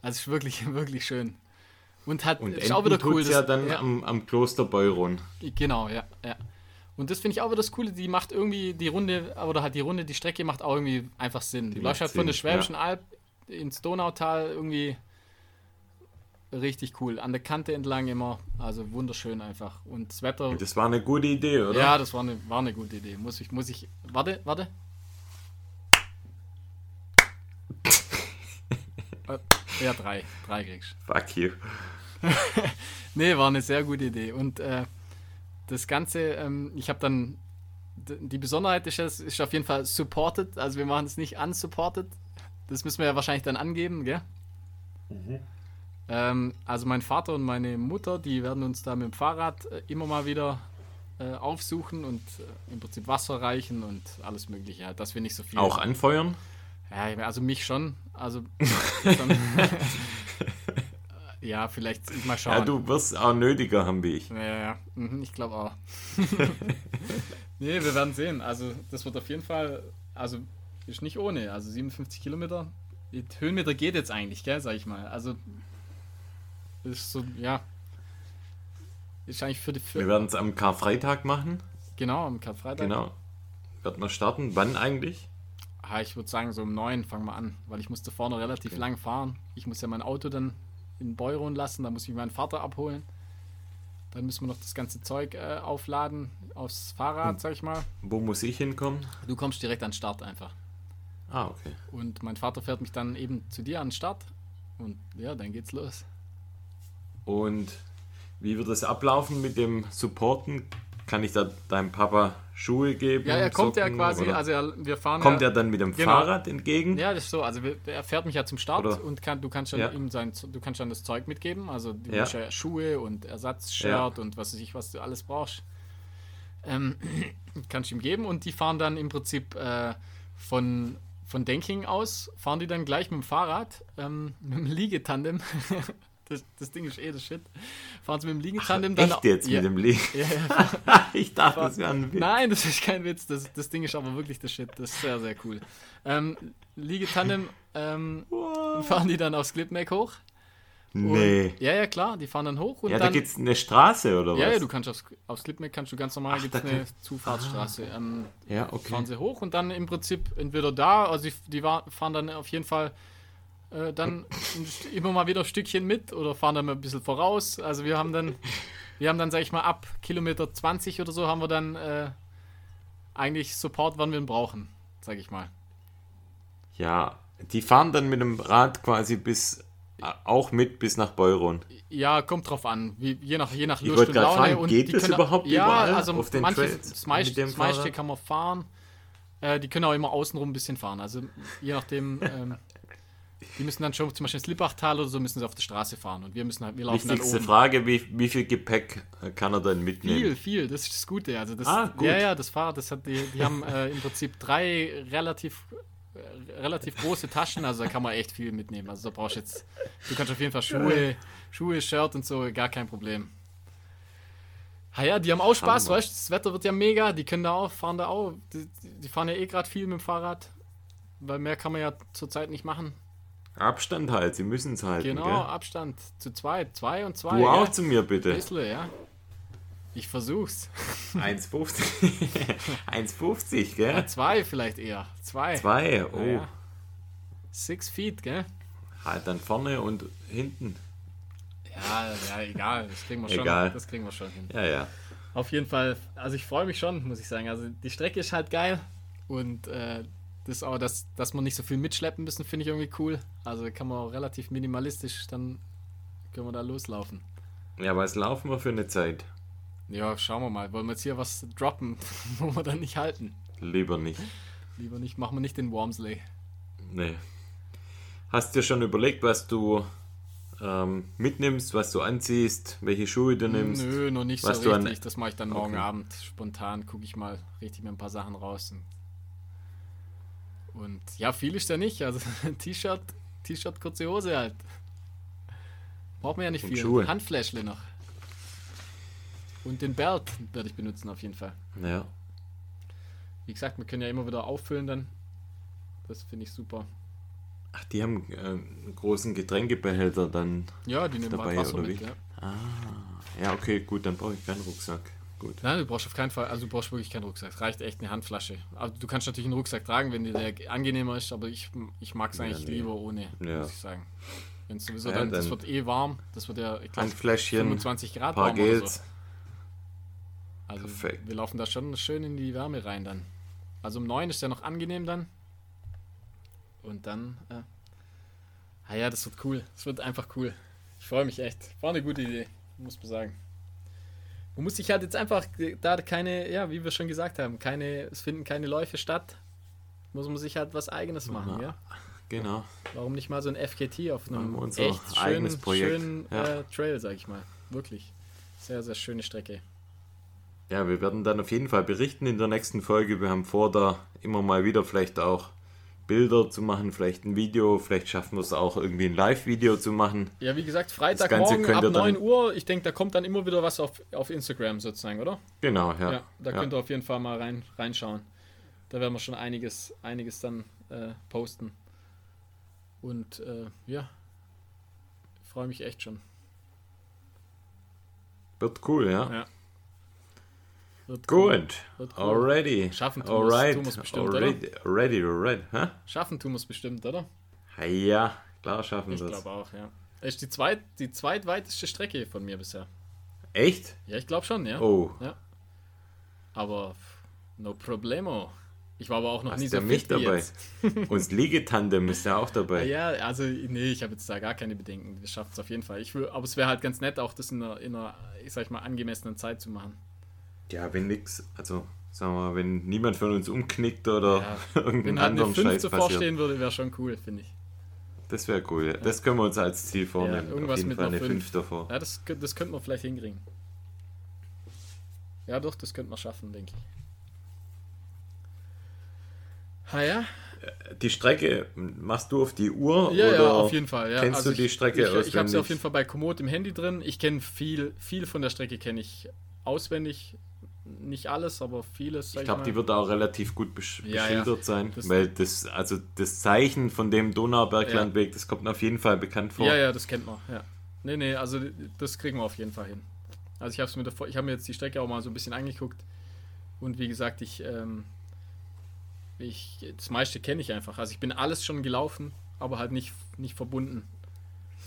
Also ist wirklich, (laughs) wirklich schön. Und hat Und ist auch wieder cool. tut's ja das- dann ja. Am, am Kloster Beuron. Genau, ja, ja. Und das finde ich auch wieder das Coole, die macht irgendwie die Runde, oder halt die Runde, die Strecke macht auch irgendwie einfach Sinn. Die, läuft macht halt von der Sinn, Schwäbischen Alb ins Donautal irgendwie richtig cool. An der Kante entlang immer, also wunderschön einfach. Und das Wetter, Das war eine gute Idee, oder? ja, das war eine, war eine gute Idee. Muss ich, muss ich, warte, warte. (laughs) Ja, drei, drei kriegst Fuck you. (laughs) Nee, war eine sehr gute Idee. Und äh, das Ganze, ähm, ich habe dann, die Besonderheit ist, es ist auf jeden Fall supported, also wir machen es nicht unsupported. Das müssen wir ja wahrscheinlich dann angeben, gell? Ähm, also mein Vater und meine Mutter, die werden uns da mit dem Fahrrad äh, immer mal wieder äh, aufsuchen und äh, im Prinzip Wasser reichen und alles mögliche, halt, dass wir nicht so viel... Auch anfeuern? Ja, also mich schon. Also (laughs) dann, ja, vielleicht mal schauen. Ja, du wirst auch nötiger haben wie ich. Ja, ja, ja. Mhm, ich glaube auch. (laughs) nee, wir werden sehen. Also, das wird auf jeden Fall, also, ist nicht ohne. Also, 57 Kilometer. Die Höhenmeter geht jetzt eigentlich, gell, sag ich mal. Also, ist so, ja. Ist eigentlich für die, Wir für, werden es am Karfreitag machen. genau, am Karfreitag. Genau. Werden wir starten. Wann eigentlich? Ah, ich würde sagen, so um neun fangen wir an, weil ich musste vorne relativ Okay. lang fahren. Ich muss ja mein Auto dann in Beuron lassen, da muss ich meinen Vater abholen. Dann müssen wir noch das ganze Zeug äh, aufladen aufs Fahrrad, Hm. sag ich mal. Wo muss ich hinkommen? Du kommst direkt an den Start einfach. Ah, okay. Und mein Vater fährt mich dann eben zu dir an den Start. Und ja, dann geht's los. Und wie wird es ablaufen mit dem Supporten? Kann ich da deinem Papa Schuhe geben? Ja, er kommt ja Socken, quasi, oder also er, wir fahren kommt ja, er dann mit dem Genau. Fahrrad entgegen? Ja, das ist so. Also er fährt mich ja zum Start Oder- und kann, du kannst dann Ja. ihm sein, du kannst dann das Zeug mitgeben. Also du Ja. ja Schuhe und Ersatzshirt und was weiß ich, was du alles brauchst. Ähm, (clears throat) kannst du ihm geben und die fahren dann im Prinzip äh, von, von Denking aus, fahren die dann gleich mit dem Fahrrad, ähm, (laughs) mit dem Liegetandem. (laughs) das, das Ding ist eh das Shit. Fahren sie mit dem Liegetandem dann. Echt jetzt ja, mit dem Licht? (laughs) ja, ja, (laughs) ich dachte, das wäre ein Witz. Nein, das ist kein Witz. Das, das Ding ist aber wirklich das Shit. Das ist sehr, sehr cool. Ähm, Liegetandem ähm, fahren die dann aufs Clipmack hoch. Und, Nee. Ja, ja, klar. Die fahren dann hoch und Ja, da dann. gibt es eine Straße oder ja, was? ja, du kannst aufs, aufs Clipmack kannst du ganz normal, gibt da es eine Zufahrtsstraße. Ähm, Ja, okay. fahren sie hoch und dann im Prinzip entweder da, also die, die fahren dann auf jeden Fall äh, dann immer mal wieder ein Stückchen mit oder fahren dann mal ein bisschen voraus. Also wir haben dann, wir haben dann, sag ich mal, ab Kilometer 20 oder so haben wir dann äh, eigentlich Support, wann wir ihn brauchen, sag ich mal. Ja, die fahren dann mit dem Rad quasi bis äh, auch mit bis nach Beuron. Ja, kommt drauf an, wie, je nach, je nach Lust und Laune. fragen, und geht das können- überhaupt ja, überall also auf den manche, Trails das meiste, mit dem das meiste kann man fahren. Äh, die können auch immer außenrum ein bisschen fahren. Also je nachdem, (laughs) ähm, die müssen dann schon zum Beispiel ins Lippachtal oder so müssen sie auf der Straße fahren und wir müssen halt, wir laufen dann Wichtigste oben. Frage, wie, wie viel Gepäck kann er dann mitnehmen? Viel, viel, das ist das Gute. Also das, Ah, gut. Ja, ja, das Fahrrad, das hat die, die haben äh, im Prinzip drei relativ, äh, relativ große Taschen, also da kann man echt viel mitnehmen. Also da brauchst du jetzt, du kannst auf jeden Fall Schuhe, Schuhe, Shirt und so, gar kein Problem. Ah ja, die haben auch Spaß, Hammer. weißt du, das Wetter wird ja mega, die können da auch, fahren da auch, die, die fahren ja eh gerade viel mit dem Fahrrad, weil mehr kann man ja zurzeit nicht machen. Abstand halt, sie müssen es halten. Genau, Gell? Abstand zu zweit, zwei und zwei. Du auch gell? zu mir bitte. Bisschen, ja. Ich versuch's. (laughs) 1,50. 1,50, (laughs) Ja, gell? zwei vielleicht eher. Zwei. Zwei, oh. Ja, ja. Six feet, gell? Halt dann vorne und hinten. Ja, ja, egal. Das kriegen wir schon. Egal. Das kriegen wir schon hin. Ja, ja. Auf jeden Fall, also ich freue mich schon, muss ich sagen. Also die Strecke ist halt geil und äh, das auch, dass, dass man nicht so viel mitschleppen müssen, finde ich irgendwie cool. Also kann man auch relativ minimalistisch, dann können wir da loslaufen. Ja, was laufen wir für eine Zeit? Ja, schauen wir mal. Wollen wir jetzt hier was droppen, (laughs) wo wir dann nicht halten? Lieber nicht. Lieber nicht, machen wir nicht den Wormsley. Nee. Hast dir schon überlegt, was du ähm, mitnimmst, was du anziehst, welche Schuhe du nimmst? Nö, noch nicht Was so du richtig. Das mache ich dann morgen Okay. Abend. Spontan gucke ich mal, richte ich mir ein paar Sachen raus. Und, und ja, viel ist ja nicht. Also (laughs) T-Shirt, T-Shirt, kurze Hose halt. Braucht man ja nicht Und viel. Schuhe. Handfläschle noch. Und den Belt werde ich benutzen auf jeden Fall. Ja. Wie gesagt, wir können ja immer wieder auffüllen dann. Das finde ich super. Ach, die haben äh, einen großen Getränkebehälter dann. Ja, die nehmen Dabei, halt Wasser oder mit. wie? Ja. Ja, okay, gut, dann brauche ich keinen Rucksack. Gut. Nein, du brauchst auf keinen Fall, also du brauchst wirklich keinen Rucksack. Es reicht echt eine Handflasche. Also du kannst natürlich einen Rucksack tragen, wenn dir der angenehmer ist, aber ich, ich mag es Ja, eigentlich nee. lieber ohne, Ja. muss ich sagen. Wenn es sowieso Ja, dann, das dann- wird eh warm, das wird ja, ich glaube, Handfläschchen, 25 Grad warm oder Gels. so. Also Perfekt. wir laufen da schon schön in die Wärme rein dann. Also um 9 ist ja noch angenehm dann. Und dann, äh, ah ja, das wird cool. Das wird einfach cool. Ich freue mich echt. War eine gute Idee, muss man sagen. Du musst dich halt jetzt einfach, da keine, ja, wie wir schon gesagt haben, keine, es finden keine Läufe statt, muss man sich halt was eigenes machen, Ja. Genau. Warum nicht mal so ein FKT auf einem unser echt schönen, schönen Ja. äh, Trail, sag ich mal. Wirklich. Sehr, sehr schöne Strecke. Ja, wir werden dann auf jeden Fall berichten in der nächsten Folge. Wir haben vor, da immer mal wieder vielleicht auch Bilder zu machen, vielleicht ein Video, vielleicht schaffen wir es auch irgendwie ein Live-Video zu machen. Ja, wie gesagt, Freitagmorgen ab ihr dann- 9 Uhr. Ich denke, da kommt dann immer wieder was auf, auf Instagram sozusagen, oder? Genau, ja. Ja, da ja. könnt ihr auf jeden Fall mal rein, reinschauen. Da werden wir schon einiges, einiges dann äh, posten. Und äh, ja, freue mich echt schon. Wird cool, ja. Ja. Wird. Gut. Wird cool. Already. Schaffen tun Alright. tun wir's bestimmt, already, already, already. Hä? Schaffen tun wir es bestimmt, oder? Ja, klar schaffen Ich wir es. glaube auch, ja. Ist die, zweit, die zweitweiteste Strecke von mir bisher. Echt? Ja, ich glaube schon, ja. Oh, Aber pff, no problemo. Ich war aber auch noch Hast nie ja so mich dabei. (laughs) Und Liegetandem ist ja auch dabei. Ja, also nee, ich habe jetzt da gar keine Bedenken. Wir schaffen es auf jeden Fall. Ich will, aber es wäre halt ganz nett, auch das in einer, in einer, ich sag mal, angemessenen Zeit zu machen. Ja, wenn nix, also sagen wir mal, wenn niemand von uns umknickt oder Ja, (laughs) irgendeinen Wenn halt anderen Scheiß passiert. vorstehen würde, wäre schon cool, finde ich. Das wäre cool. Ja. Das können wir uns als Ziel vornehmen. irgendwas Auf jeden mit Fall einer eine Fünf. 5 davor. Ja, das, das könnte man vielleicht hinkriegen. Ja, doch, das könnte man schaffen, denke ich. Ah ja? Die Strecke machst du auf die Uhr? Ja, oder ja, auf jeden Fall. Ja. Kennst Also du die ich- Strecke ich, auswendig? Ich habe sie auf jeden Fall bei Komoot im Handy drin. Ich kenne viel, viel von der Strecke kenne ich auswendig. Nicht alles, aber vieles. Ich glaube, die wird auch relativ gut besch Ja, ja. beschildert sein, Das- weil das, also das Zeichen von dem Donauberglandweg, das kommt mir auf jeden Fall bekannt vor. Ja, ja, das kennt man. Ja. Nee, nee, also das kriegen wir auf jeden Fall hin. Also ich habe mir davor, ich habe mir jetzt die Strecke auch mal so ein bisschen angeguckt und wie gesagt, ich, ähm, ich das meiste kenne ich einfach. Also ich bin alles schon gelaufen, aber halt nicht, nicht verbunden.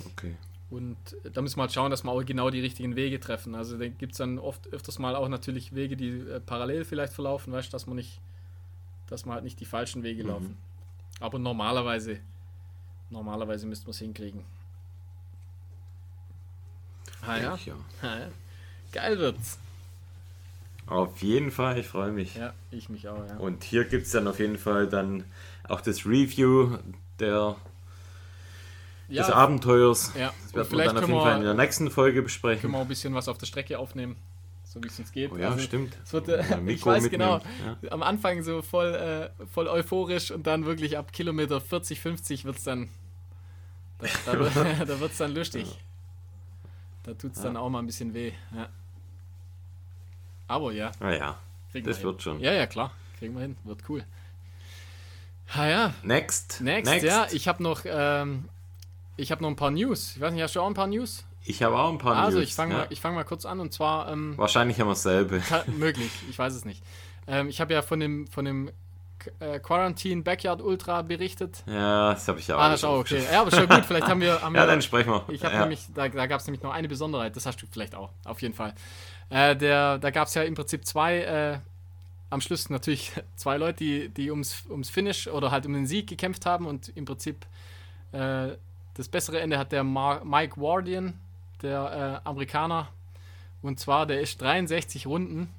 Okay. Und da müssen wir halt schauen, dass wir auch genau die richtigen Wege treffen. Also da gibt es dann oft öfters mal auch natürlich Wege, die äh, parallel vielleicht verlaufen, weißt du, dass man nicht, dass man halt nicht die falschen Wege Mhm. laufen. Aber normalerweise, normalerweise müsste man es hinkriegen. Ah ja. Ja. Ah, ja. Geil wird's. Auf jeden Fall, ich freue mich. Ja, ich mich auch, ja. Und hier gibt es dann auf jeden Fall dann auch das Review der, ja, des Abenteuers. ja. Das werden wir vielleicht dann auf können jeden Fall in der wir, nächsten Folge können besprechen. wir auch ein bisschen was auf der Strecke aufnehmen, so wie es uns geht. Oh ja, Also, stimmt. Es wird, äh, (laughs) ich weiß mitnehmen, genau, am Anfang so voll, äh, voll euphorisch und dann wirklich ab Kilometer 40, 50 wird es dann, da, da, wird- (laughs) (laughs) da wird's dann lustig. Da tut es dann auch mal ein bisschen weh. Ja. Aber ja, Naja, kriegen das wir wird schon. Ja, ja, klar, kriegen wir hin, wird cool. Ah ja, Next. next, ja, ich habe noch, ähm, ich habe noch ein paar News. Ich weiß nicht, hast du auch ein paar News? Ich habe auch ein paar Also, News. ich fange ja. mal, ich fang mal kurz an und zwar, ähm, Wahrscheinlich haben wir dasselbe. Möglich, ich weiß es nicht. Ähm, ich habe ja von dem, von dem äh, Quarantine Backyard Ultra berichtet. Ja, das habe ich auch. Ah, das auch okay. Ja, aber schon gut, vielleicht (laughs) haben wir. Haben Ja, wir dann sprechen wir. ich habe ja. nämlich, da, da gab es nämlich noch eine Besonderheit, das hast du vielleicht auch, auf jeden Fall. Äh, der, da gab es ja im Prinzip zwei, äh, am Schluss natürlich (laughs) zwei Leute, die, die ums, ums Finish oder halt um den Sieg gekämpft haben und im Prinzip äh, das bessere Ende hat der Mar Mike Wardian, der äh, Amerikaner. Und zwar, der ist 63 Runden,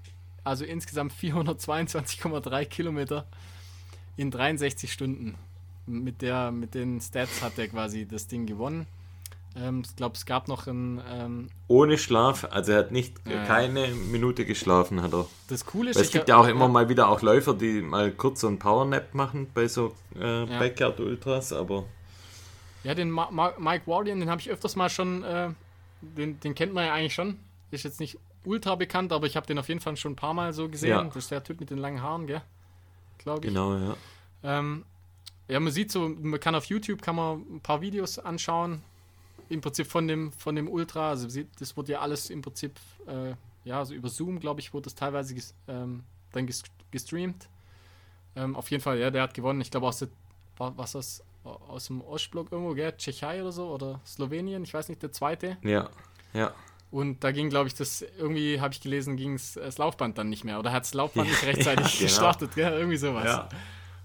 also insgesamt 422,3 Kilometer in 63 Stunden. Mit, der, mit den Stats hat er quasi das Ding gewonnen. Ähm, ich glaube, es gab noch ein. Ähm, Ohne Schlaf, also er hat nicht Ja, ja. keine Minute geschlafen, hat er. das Coole ist, Weil es gibt ja auch immer mal wieder auch Läufer, die mal kurz so einen Powernap machen bei so äh, Backyard Ultras, aber Ja, den Ma Ma Mike Wardian, den habe ich öfters mal schon. Äh, den, den kennt man ja eigentlich schon. Ist jetzt nicht ultra bekannt, aber ich habe den auf jeden Fall schon ein paar Mal so gesehen. Ja. Das ist der Typ mit den langen Haaren, gell? Glaube ich. genau, ja. Ähm, ja, man sieht so, man kann auf YouTube kann man ein paar Videos anschauen. Im Prinzip von dem, von dem Ultra. Also das wurde ja alles im Prinzip, äh, ja, so über Zoom, glaube ich, wurde das teilweise ges ähm, dann ges gestreamt. Ähm, auf jeden Fall, ja, der hat gewonnen. Ich glaube aus der, was das, aus dem Ostblock irgendwo, gell? Tschechei oder so oder Slowenien, ich weiß nicht, der zweite. Ja, ja. Und da ging, glaube ich, das, irgendwie habe ich gelesen, ging das Laufband dann nicht mehr. Oder hat das Laufband nicht (laughs) rechtzeitig Ja, genau. gestartet, gell? Irgendwie sowas. ja.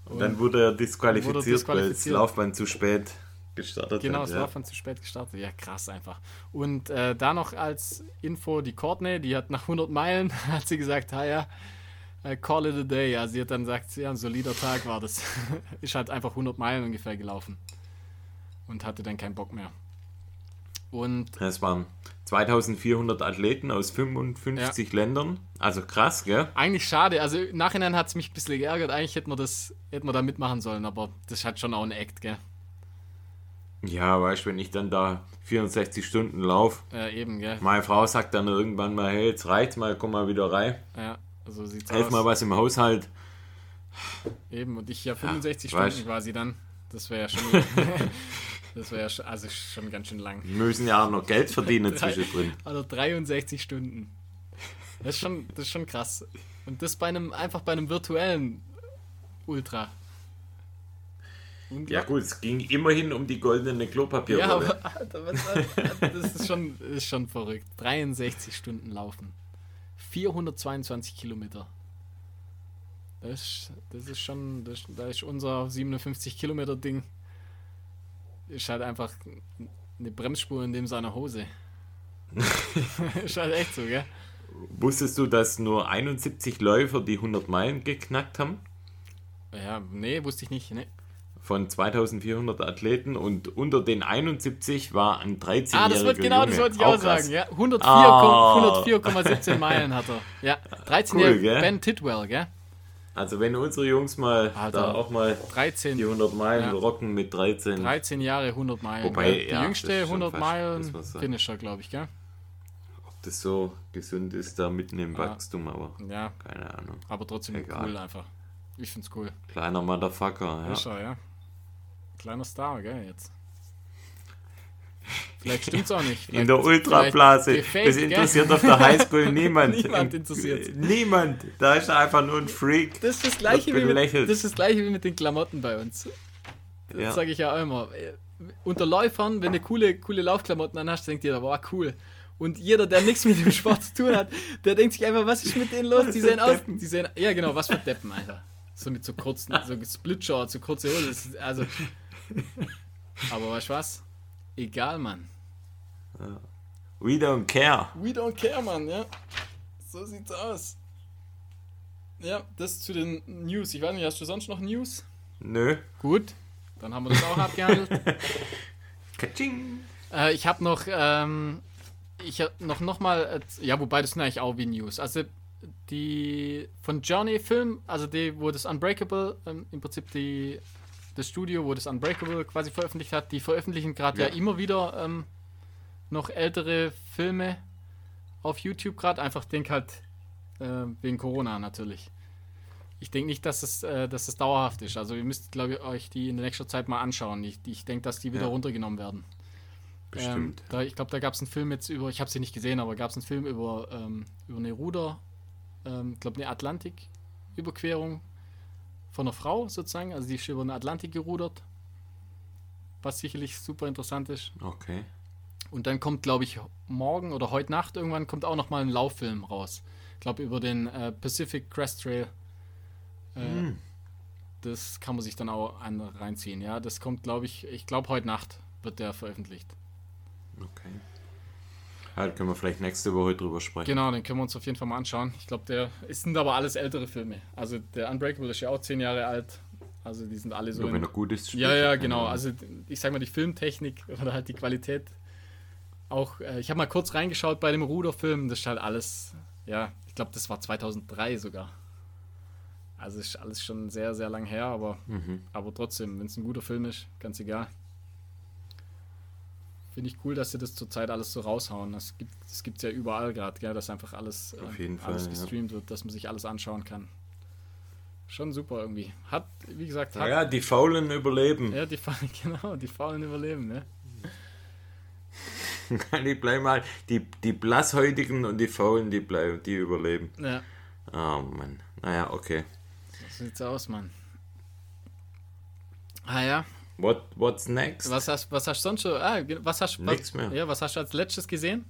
Und dann wurde er disqualifiziert, Wurde weil das disqualifiziert. Laufband zu spät gestartet Genau, hat. es ja. von zu spät gestartet. Ja, krass einfach. Und äh, da noch als Info die Courtney, die hat nach 100 Meilen, (laughs) hat sie gesagt, ha ja, äh, call it a day. Also sie hat dann gesagt, ja, ein solider Tag war das. (laughs) Ist halt einfach 100 Meilen ungefähr gelaufen. Und hatte dann keinen Bock mehr. Und Es waren 2400 Athleten aus 55 Ländern. Also krass, gell? eigentlich schade. Also im Nachhinein hat es mich ein bisschen geärgert. Eigentlich hätten wir das, hätten wir da mitmachen sollen, aber das halt schon auch ein Act, gell? Ja, weißt du, wenn ich dann da 64 Stunden laufe, Äh, eben, gell? meine Frau sagt dann irgendwann mal, hey, jetzt reicht's mal, komm mal wieder rein. Ja, so sieht's Helf aus. mal was im Haushalt. Eben, und ich ja 65 weißt. Stunden quasi dann. Das wäre ja schon. (laughs) das wäre ja schon, also schon ganz schön lang. Wir müssen ja auch noch Geld verdienen (laughs) zwischendrin. Also 63 Stunden. Das ist schon, das ist schon krass. Und das bei einem, einfach bei einem virtuellen Ultra. Ja gut, es ging immerhin um die goldene Ja, Klopapierrolle. aber Alter, was, das ist schon, das ist schon verrückt. 63 Stunden laufen. 422 Kilometer. Das, das ist schon, das, da ist unser 57 Kilometer Ding. Ist halt einfach eine Bremsspur in dem seiner Hose. (laughs) ist halt echt so, gell? Wusstest du, dass nur 71 Läufer die 100 Meilen geknackt haben? Ja, nee, wusste ich nicht. Nee. Von 2400 Athleten und unter den 71 war ein 13-jähriger Ah, das wird genau, Junge. das wollte ich auch, krass. sagen. Ja, 104,17 Ah. 104,17 Meilen hat er. Ja, (laughs) 13-jähriger gell? Ben Tidwell, gell? Also wenn unsere Jungs mal Alter. da auch mal 13, die 100 Meilen Ja. rocken mit 13. 13 Jahre, 100 Meilen. Wobei, ja, das jüngste ist schon 100 fast- Meilen. Finisher, glaube ich, gell? Ob das so gesund ist, da mitten im. Wachstum, aber Ja, keine Ahnung. aber trotzdem Egal. cool einfach. Ich find's cool. Kleiner Motherfucker, ja. er, ja. Kleiner Star, gell, jetzt. Vielleicht stimmt's auch nicht. (laughs) In der Vielleicht- Ultrablase. vielleicht Das gell? interessiert auf der Highschool niemand. (laughs) Niemand interessiert's. Niemand. Da ist er einfach nur ein Freak. Das ist das gleiche, wie mit, das ist das gleiche wie mit den Klamotten bei uns. Das Ja. sage ich ja auch immer. Unter Läufern, wenn du coole, coole Laufklamotten anhast, denkt ihr, boah, cool. Und jeder, der nichts mit dem Sport zu tun hat, der denkt sich einfach, was ist mit denen los? Die sehen (laughs) aus. Die sehen, ja, genau, was für Deppen, Alter. So mit so kurzen, so Splitshorts, so kurze Hose. Also. (laughs) Aber weißt du was? Egal, Mann. We don't care. We don't care, Mann, ja. So sieht's aus. Ja, das zu den News. Ich weiß nicht, hast du sonst noch News? Nö. Gut, dann haben wir das auch abgehandelt. (laughs) Katsching. Äh, ich habe noch, ähm, ich habe noch, noch mal, äh, ja, wobei das sind eigentlich auch wie News. Also die von Journey Film, also die, wo das Unbreakable, ähm, im Prinzip die, das Studio, wo das Unbreakable quasi veröffentlicht hat, die veröffentlichen gerade ja. Ja. immer wieder ähm, noch ältere Filme auf YouTube gerade. Einfach denk halt äh, wegen Corona natürlich. Ich denke nicht, dass es, äh, dass es dauerhaft ist. Also ihr müsst, glaube ich, euch die in der nächsten Zeit mal anschauen. Ich, ich denke, dass die wieder Ja. runtergenommen werden. Bestimmt. Ähm, da, ich glaube, da gab es einen Film jetzt über, ich habe sie nicht gesehen, aber gab es einen Film über, ähm, über eine Ruder, ähm, ich glaube eine Atlantik-Überquerung von einer Frau sozusagen. Also die ist über den Atlantik gerudert, was sicherlich super interessant ist. Okay. Und dann kommt, glaube ich, morgen oder heute Nacht irgendwann kommt auch noch mal ein Lauffilm raus. Ich glaube über den äh, Pacific Crest Trail. Äh, Hm. Das kann man sich dann auch an, reinziehen. Ja, das kommt, glaube ich, ich glaube heute Nacht wird der veröffentlicht. Okay. Halt können wir vielleicht nächste Woche drüber sprechen. Genau, den können wir uns auf jeden Fall mal anschauen. Ich glaube, der es sind aber alles ältere Filme. Also der Unbreakable ist ja auch zehn Jahre alt. Also die sind alle so. Nur wenn er gut ist. ja, ja, genau. Also ich sag mal, die Filmtechnik (laughs) oder halt die Qualität. Auch, äh, ich habe mal kurz reingeschaut bei dem Ruderfilm. Das ist halt alles, ja, ich glaube, das war 2003 sogar. Also ist alles schon sehr, sehr lang her, aber, Mhm. aber trotzdem, wenn es ein guter Film ist, ganz egal. Finde ich cool, dass sie das zurzeit alles so raushauen. Das gibt es gibt's ja überall gerade, dass einfach alles, Auf äh, alles Fall, ja. gestreamt wird, dass man sich alles anschauen kann. Schon super irgendwie. Hat, wie gesagt, hat, Naja, die Faulen überleben. ja, die Faulen, (laughs) genau, die Faulen überleben, (laughs) ne? die bleiben halt. Die, die Blasshäutigen und die Faulen, die bleiben, die überleben. Ja, Oh Mann. Naja, okay. so sieht's aus, Mann. Ah ja, What, what's next? was hast, was hast du sonst schon? Ah, was hast was, Nix mehr. Ja, was hast du als letztes gesehen?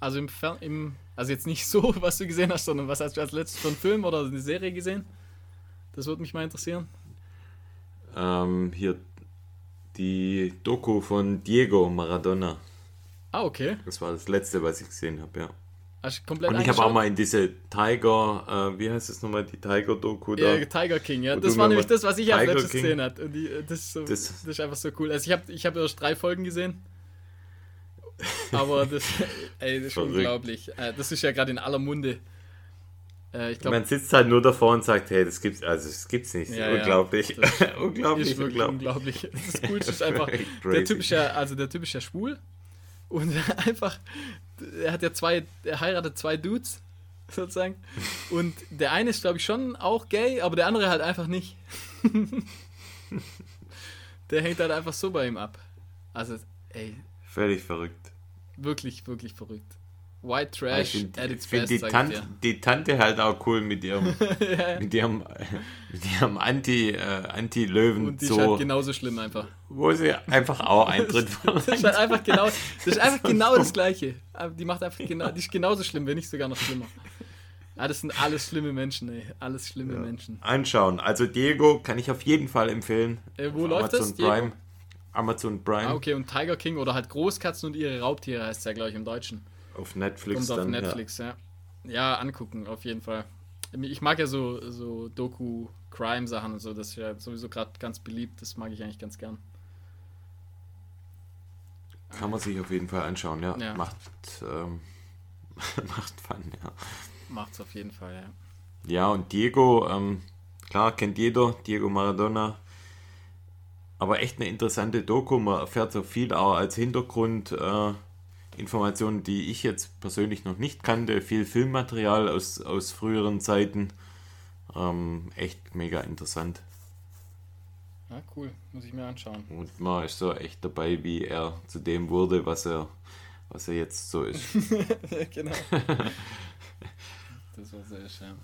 Also im, Fer im also jetzt nicht (laughs) so, was du gesehen hast, sondern was hast du als letztes für einen Film oder eine Serie gesehen? Das würde mich mal interessieren. Ähm, hier die Doku von Diego Maradona. Ah, okay. Das war das letzte, was ich gesehen habe, ja. Hast komplett Und ich habe auch mal in diese Tiger, äh, wie heißt es nochmal, die Tiger-Doku da. Ja, Tiger King, ja. Das war nämlich das, was ich als letztes King. gesehen habe. Und die, das, ist so, Das- das, ist einfach so cool. Also ich habe ich hab erst drei Folgen gesehen. Aber das, (laughs) ey, das ist Verrückt. unglaublich. Äh, Das ist ja gerade in aller Munde. Äh, Ich glaube, Man sitzt halt nur davor und sagt, hey, das gibt's, also das gibt's nicht. Ja, ja. unglaublich. Das (laughs) unglaublich, ist wirklich unglaublich. Das Coolste ist (laughs) einfach, der. Typ ist ja, also der Typ ist ja schwul. Und einfach, er hat ja zwei, er heiratet zwei Dudes, (laughs) sozusagen. Und der eine ist, glaube ich, schon auch gay, aber der andere halt einfach nicht. (laughs) der hängt halt einfach so bei ihm ab. Also, ey, Völlig verrückt. wirklich, wirklich verrückt. White Ich Trash finde at its find die, Tante, ich die Tante halt auch cool mit ihrem, (laughs) mit ihrem, mit ihrem Anti, äh, Anti-Löwen Und die ist so, halt genauso schlimm einfach. wo sie einfach auch Eintritt (laughs) Das ist halt (laughs) einfach genau, das ist einfach genau das Gleiche. Die macht einfach genau, die ist genauso schlimm, wenn nicht sogar noch schlimmer. Ja, das sind alles schlimme Menschen, ey. Alles schlimme Menschen. Anschauen. Also Diego kann ich auf jeden Fall empfehlen. Äh, wo Auf läuft das, Amazon Diego? Prime. Amazon Prime Ah, okay, und Tiger King oder halt Großkatzen und ihre Raubtiere heißt es ja, glaube ich, im Deutschen. Auf Netflix Kommt auf dann. Netflix, ja. ja. angucken, auf jeden Fall. Ich mag ja so, so Doku-Crime-Sachen und so, das ist ja sowieso gerade ganz beliebt, das mag ich eigentlich ganz gern. Ja. Kann man sich auf jeden Fall anschauen, ja. Ja. Macht, ähm, (laughs) macht Fun, ja. Macht's auf jeden Fall, ja. Ja, und Diego, ähm, klar, kennt jeder, Diego Maradona. Aber echt eine interessante Doku. Man erfährt so viel auch als Hintergrund äh, Informationen, die ich jetzt persönlich noch nicht kannte. Viel Filmmaterial aus, aus früheren Zeiten. Ähm, echt mega interessant. Ja, cool, muss ich mir anschauen. Und man ist so echt dabei, wie er zu dem wurde, was er, was er jetzt so ist. (laughs) genau. das war sehr schön.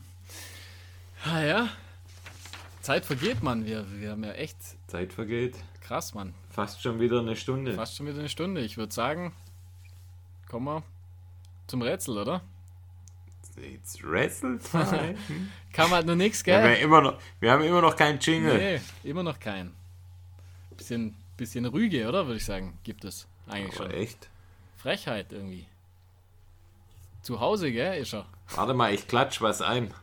Ah ja. Zeit vergeht, Mann. Wir, wir haben ja echt Zeit vergeht. krass, Mann. Fast schon wieder eine Stunde. Fast schon wieder eine Stunde. Ich würde sagen, kommen wir zum Rätsel, oder? It's Wrestle Time. Kam halt nur nichts, Wir haben, gell? immer noch, wir haben immer noch keinen Jingle. Nee, immer noch kein. Bisschen, bisschen Rüge, oder? Würde ich sagen, gibt es eigentlich Aber schon. echt. Frechheit irgendwie. Zu Hause, gell, ist er. (laughs) Warte mal, ich klatsch was ein.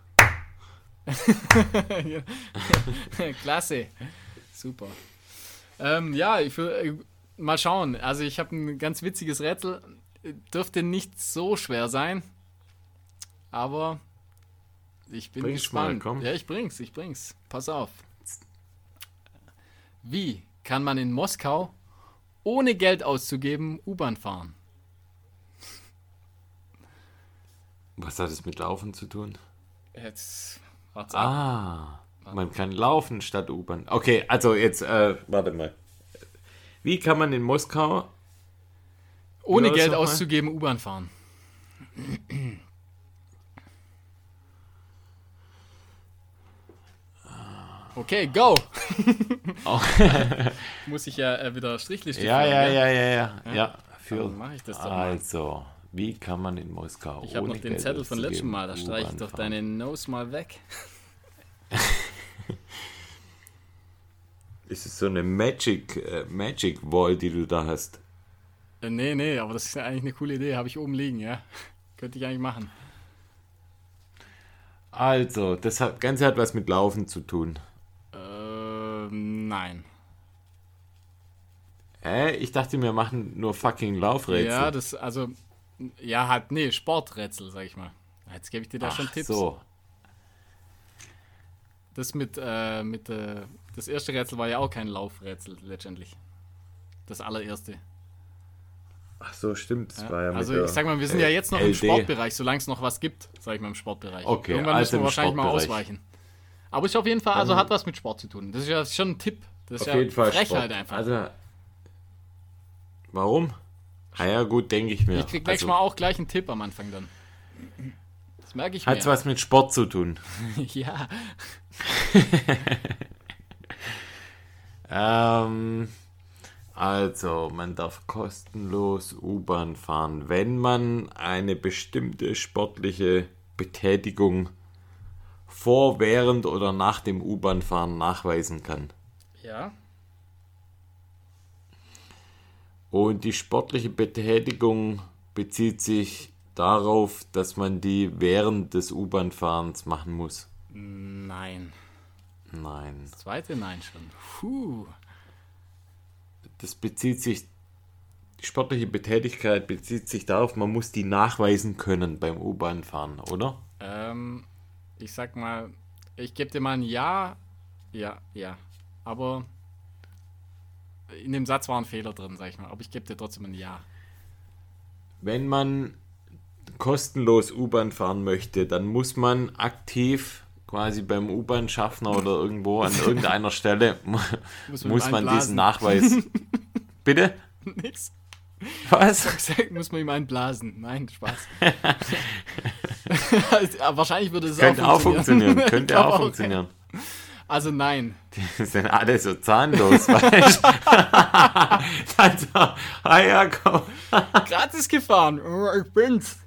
Klasse. Super. Ähm, ja, ich will äh, mal schauen. Also ich habe ein ganz witziges Rätsel. Dürfte nicht so schwer sein. Aber ich bin Bring's mal, gespannt. komm. Ja, ich bring's, ich bring's. Pass auf. Wie kann man in Moskau ohne Geld auszugeben U-Bahn fahren? Was hat es mit Laufen zu tun? Jetzt wart's ab. Ah, man kann laufen statt U-Bahn. Okay, also jetzt, äh, warte mal. Wie kann man in Moskau. Ohne Geld auszugeben U-Bahn fahren. Okay, go! (laughs) Oh. (laughs) Muss ich ja äh, wieder Strichliste Ja, ja, ja, ja, ja. Ja, für. Ich das doch mal. Also, wie kann man in Moskau. Ich habe noch den Zettel von letztem Mal, da streiche ich doch deine Nose mal weg. (laughs) Ist es so eine Magic, äh, Magic Wall, die du da hast? Äh, nee, nee, aber das ist ja eigentlich eine coole Idee, habe ich oben liegen, ja. (laughs) Könnte ich eigentlich machen. Also, das hat, Ganze hat was mit Laufen zu tun. Ähm, nein. Hä? Ich dachte, wir machen nur fucking Laufrätsel. Ja, das, also, ja, halt, nee, Sporträtsel, sag ich mal. Jetzt gebe ich dir da Ach schon Tipps. so. Das mit, äh, mit, äh, das erste Rätsel war ja auch kein Laufrätsel, letztendlich. Das allererste. Ach so, stimmt. Ja. also ich sag mal, wir sind ja jetzt noch im LD. Sportbereich, solange es noch was gibt, sag ich mal im Sportbereich. Okay, Irgendwann also müssen wir im wahrscheinlich mal ausweichen. Aber ist auf jeden Fall, also hat was mit Sport zu tun. Das ist ja schon ein Tipp. Das ist Auf ja jeden Fall Frechheit Sport. einfach. Also, warum? Ah ja, gut, denke ich mir. ich krieg nächstes also, Mal auch gleich einen Tipp am Anfang dann. Das merke ich Hat's mir. was mit Sport zu tun? (laughs) ja. (laughs) Ähm, also, man darf kostenlos U-Bahn fahren, wenn man eine bestimmte sportliche Betätigung vor, während oder nach dem U-Bahn-Fahren nachweisen kann. Ja. Und die sportliche Betätigung bezieht sich darauf, dass man die während des U-Bahn-Fahrens machen muss. Nein. Nein. Das zweite Nein schon. Puh. Das bezieht sich, die sportliche Betätigkeit bezieht sich darauf, man muss die nachweisen können beim U-Bahn-Fahren, oder? Ähm, ich sag mal, ich gebe dir mal ein Ja. Ja, ja. Aber in dem Satz war ein Fehler drin, sag ich mal. Aber ich gebe dir trotzdem ein Ja. Wenn man kostenlos U-Bahn fahren möchte, dann muss man aktiv quasi beim U-Bahn-Schaffner oder irgendwo an (laughs) irgendeiner Stelle mu- Muss muss man diesen Nachweis. (laughs) Bitte? Nix. Was? Gesagt, muss man ihm einblasen. Nein, Spaß. (laughs) Wahrscheinlich würde es Könnte auch funktionieren. Könnte auch funktionieren. Also nein. Die sind alle so zahnlos, weißt du? Ah ja, komm. Gratis gefahren. Oh, Ich bin's.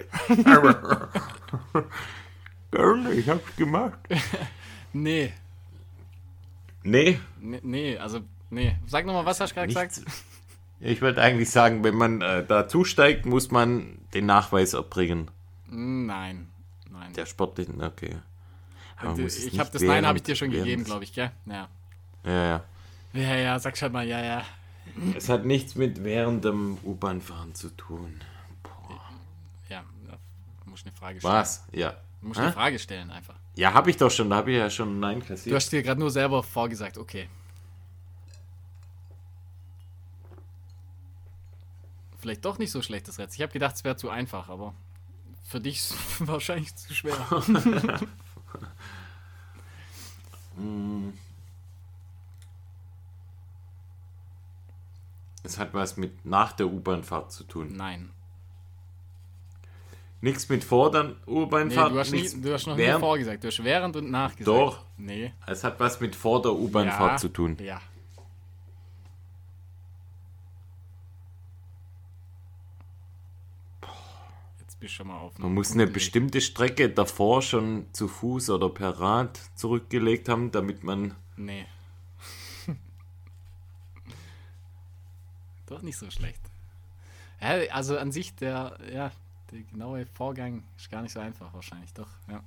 Gerne, ich hab's gemacht. (laughs) Nee, Nee, nee, nee, also, nee. Sag nochmal, was hast du gerade gesagt? ich würde eigentlich sagen, wenn man äh, da zusteigt, muss man den Nachweis erbringen. Nein, nein. Der sportlichen, okay. Ich habe das Nein habe ich dir schon während gegeben, glaube ich, gell? Ja. Ja, ja. Ja, ja, sag schon mal, ja, ja. Es hat nichts mit während dem U-Bahn-Fahren zu tun. Ja, ja, muss eine Frage stellen. Was? Ja. Muss Hä? eine Frage stellen einfach. Ja, habe ich doch schon. Da habe ich ja schon Nein Du kassiert. hast dir gerade nur selber vorgesagt, okay. Vielleicht doch nicht so schlechtes Rätsel. Ich habe gedacht, es wäre zu einfach, aber für dich ist es (laughs) wahrscheinlich zu schwer. (laughs) Es hat was mit nach der U-Bahn-Fahrt zu tun. Nein. Nichts mit vor Nee, U-Bahn-Fahrt. du, hast nie, du hast noch nie während- vorgesagt. Du hast während und nach gesagt. Doch. Nee. Es hat was mit vor der U-Bahn-Fahrt Ja. zu tun. Ja. Jetzt bist du schon mal auf. Man muss eine bestimmte Strecke davor schon zu Fuß oder per Rad zurückgelegt haben, damit man. Nee. (laughs) Doch nicht so schlecht. Also an sich der, ja, der genaue Vorgang ist gar nicht so einfach wahrscheinlich, doch, ja.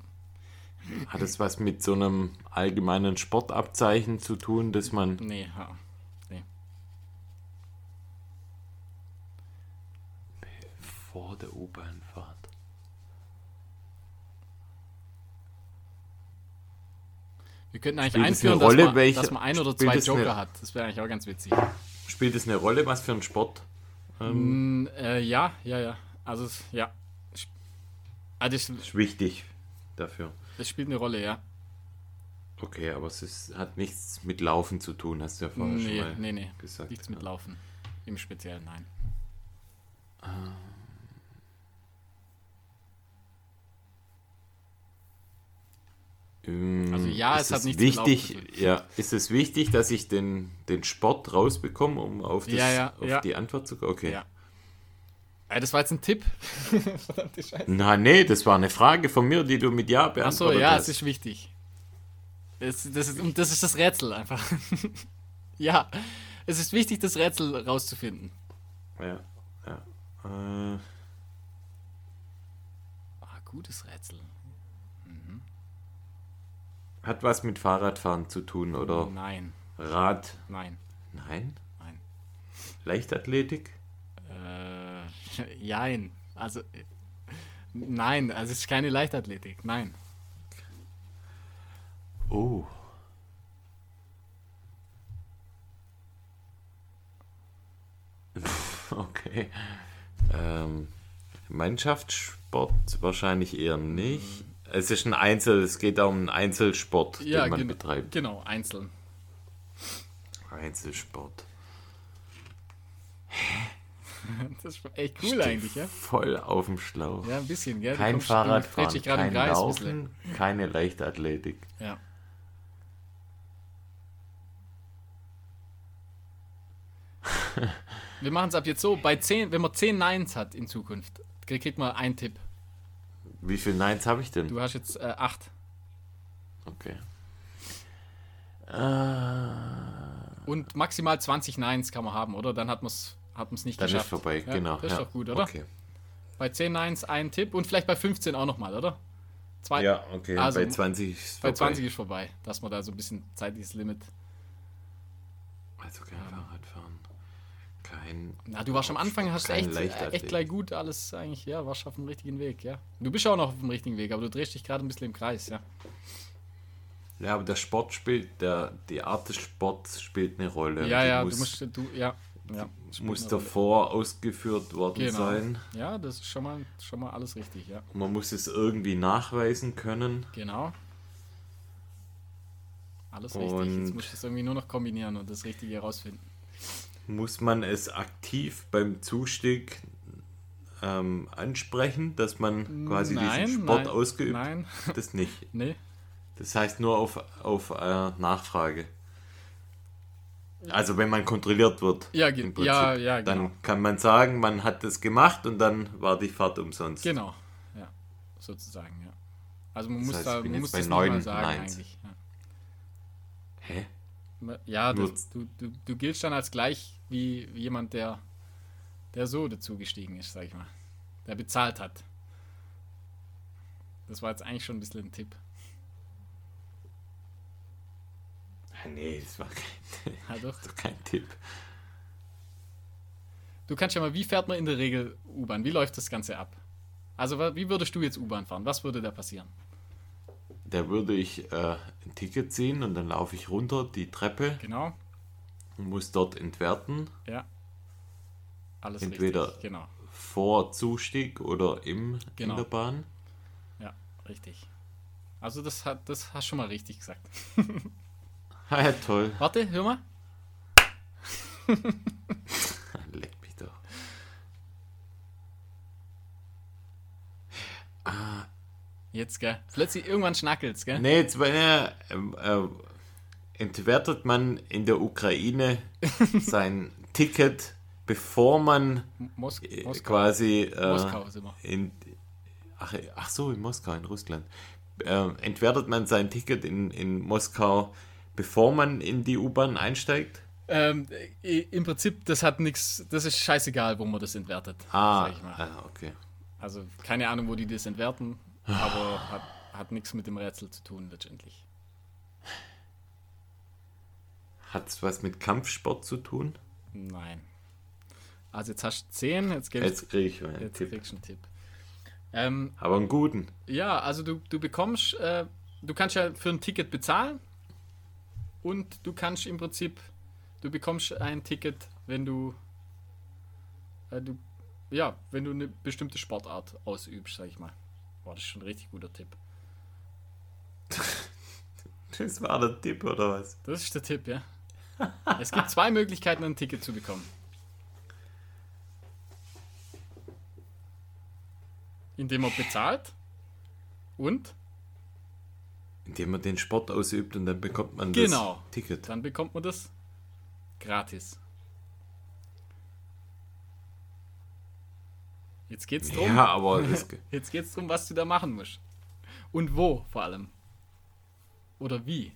Hat es was mit so einem allgemeinen Sportabzeichen zu tun, dass man. Nee, ja. nee. Vor der U-Bahn-Fahrt. Wir könnten eigentlich Spielt einführen, eine Rolle, dass, man, welche- dass man ein oder zwei es eine- Joker hat. Das wäre eigentlich auch ganz witzig. Spielt es eine Rolle, was für ein Sport? Mm, äh, ja, ja, ja. Also, es- ja. Ah, das, Ist wichtig dafür. das spielt eine Rolle, ja. Okay, aber es ist, hat nichts mit Laufen zu tun, hast du ja vorher schon Nee, mal nee, nee. gesagt. Nichts mit Laufen. Im Speziellen, nein. Ähm, Also ja, ist es hat nichts wichtig, ja, ist es wichtig, dass ich den, den Sport rausbekomme, um auf, das, Ja, ja, auf ja. die Antwort zu kommen? Okay. Ja. Äh, das war jetzt ein Tipp. (laughs) Verdammte Scheiße. Na, nee, das war eine Frage von mir, die du mit Ja Achso, beantwortet ja, hast. es ist wichtig. Es, das, ist, und das ist das Rätsel einfach. (laughs) ja, es ist wichtig, das Rätsel rauszufinden. Ja, ja. Äh, Ah, gutes Rätsel. hat was mit Fahrradfahren zu tun oder Nein, Rad? nein, Nein. nein. Leichtathletik? (laughs) Jein. Also, nein, also es ist keine Leichtathletik. Nein. Oh. (laughs) Okay. Ähm, Mannschaftssport wahrscheinlich eher nicht. Es ist ein Einzel, es geht um einen Einzelsport, Ja, den man betreibt. genau, einzeln. Einzelsport. (laughs) Das ist echt cool eigentlich, ja? Voll auf dem Schlauch. Ja, ein bisschen, gell? Du Kein Fahrradfahren, kein. Laufen, keine Leichtathletik. Ja. (laughs) Wir machen es ab jetzt so, bei 10, wenn man 10 Neins hat in Zukunft, kriegt man einen Tipp. Wie viele Neins habe ich denn? Du hast jetzt äh, 8. Okay. Äh, Und maximal 20 Neins kann man haben, oder? Dann hat man es hat man's nicht dann ist geschafft. vorbei, Ja, genau. Das ist ja. doch gut, oder? Okay. Bei 10 Neins ein Tipp und vielleicht bei 15 auch nochmal, oder? Zwei, Ja, okay. Also, bei 20 ist Bei vorbei. 20 ist vorbei, dass man da so ein bisschen zeitliches Limit. Also kein Fahrradfahren. Kein. Na, du warst am Anfang, hast echt, äh, echt gleich gut alles eigentlich, ja, warst auf dem richtigen Weg, ja. Du bist auch noch auf dem richtigen Weg, aber du drehst dich gerade ein bisschen im Kreis, ja. Ja, aber der Sport spielt, der, die Art des Sports spielt eine Rolle. Ja, ja, du musst, du, ja. Ja muss davor ausgeführt worden Genau. sein. Ja, das ist schon mal, schon mal alles richtig, ja. Man muss es irgendwie nachweisen können. Genau. Alles richtig. Und- Jetzt musst du es irgendwie nur noch kombinieren und das Richtige herausfinden. Muss man es aktiv beim Zustieg ähm, ansprechen, dass man quasi nein, diesen Sport nein, ausgeübt? Nein, Das nicht. (laughs) nee. Das heißt nur auf, auf äh, Nachfrage. Also wenn man kontrolliert wird. Ja, Prinzip, ja, ja, genau. Dann kann man sagen, man hat das gemacht und dann war die Fahrt umsonst. Genau, ja. Sozusagen, ja. Also man Das muss heißt, da man muss bei das nochmal sagen Neins. eigentlich. Ja. Hä? Ja, das, du, du, du giltst dann als gleich wie, wie jemand, der, der so dazugestiegen ist, sag ich mal. Der bezahlt hat. Das war jetzt eigentlich schon ein bisschen ein Tipp. Ah, nee, das war kein, Ja, (laughs) doch. (laughs) doch kein Tipp. Du kannst ja mal, wie fährt man in der Regel U-Bahn? Wie läuft das Ganze ab? Also, wie würdest du jetzt U-Bahn fahren? Was würde da passieren? Da würde ich äh, ein Ticket ziehen und dann laufe ich runter die Treppe Genau. und muss dort entwerten, Ja. Alles Entweder- richtig. Genau. vor Zustieg oder im Genau. in der Bahn. Ja, richtig. Also, das, hat, das hast du schon mal richtig gesagt. (laughs) Ah, ja, toll. Warte, hör mal. (laughs) Leck mich doch. Jetzt, gell? Plötzlich irgendwann schnackelt's, gell? Nee, jetzt äh, äh, entwertet man in der Ukraine (laughs) sein Ticket, bevor man Mos äh, Moskau. quasi äh, Moskau in ach, ach so, in Moskau, in Russland. Äh, entwertet man sein Ticket in, in Moskau, bevor man in die U-Bahn einsteigt? Ähm, Im Prinzip, das hat nichts, das ist scheißegal, wo man das entwertet. Ah, ah okay. Also keine Ahnung, wo die das entwerten, aber hat, hat nichts mit dem Rätsel zu tun letztendlich. Hat es was mit Kampfsport zu tun? Nein. Also jetzt hast du 10, jetzt, Jetzt kriege ich einen jetzt Tipp. kriegst einen Tipp. Ähm, Aber einen guten. ja, also du, du bekommst, äh, du kannst ja für ein Ticket bezahlen und du kannst im Prinzip, du bekommst ein Ticket, wenn du, äh, du ja, wenn du eine bestimmte Sportart ausübst, sag ich mal. Boah, das schon ein richtig guter Tipp. (laughs) Das war der Tipp, oder was? Das ist der Tipp, ja. (laughs) Es gibt zwei Möglichkeiten, ein Ticket zu bekommen. Indem man bezahlt und Indem man den Sport ausübt und dann bekommt man Genau. das Ticket. dann bekommt man das gratis. Jetzt geht's drum. Ja, aber (laughs) Jetzt geht's drum, was du da machen musst. Und wo vor allem. Oder wie.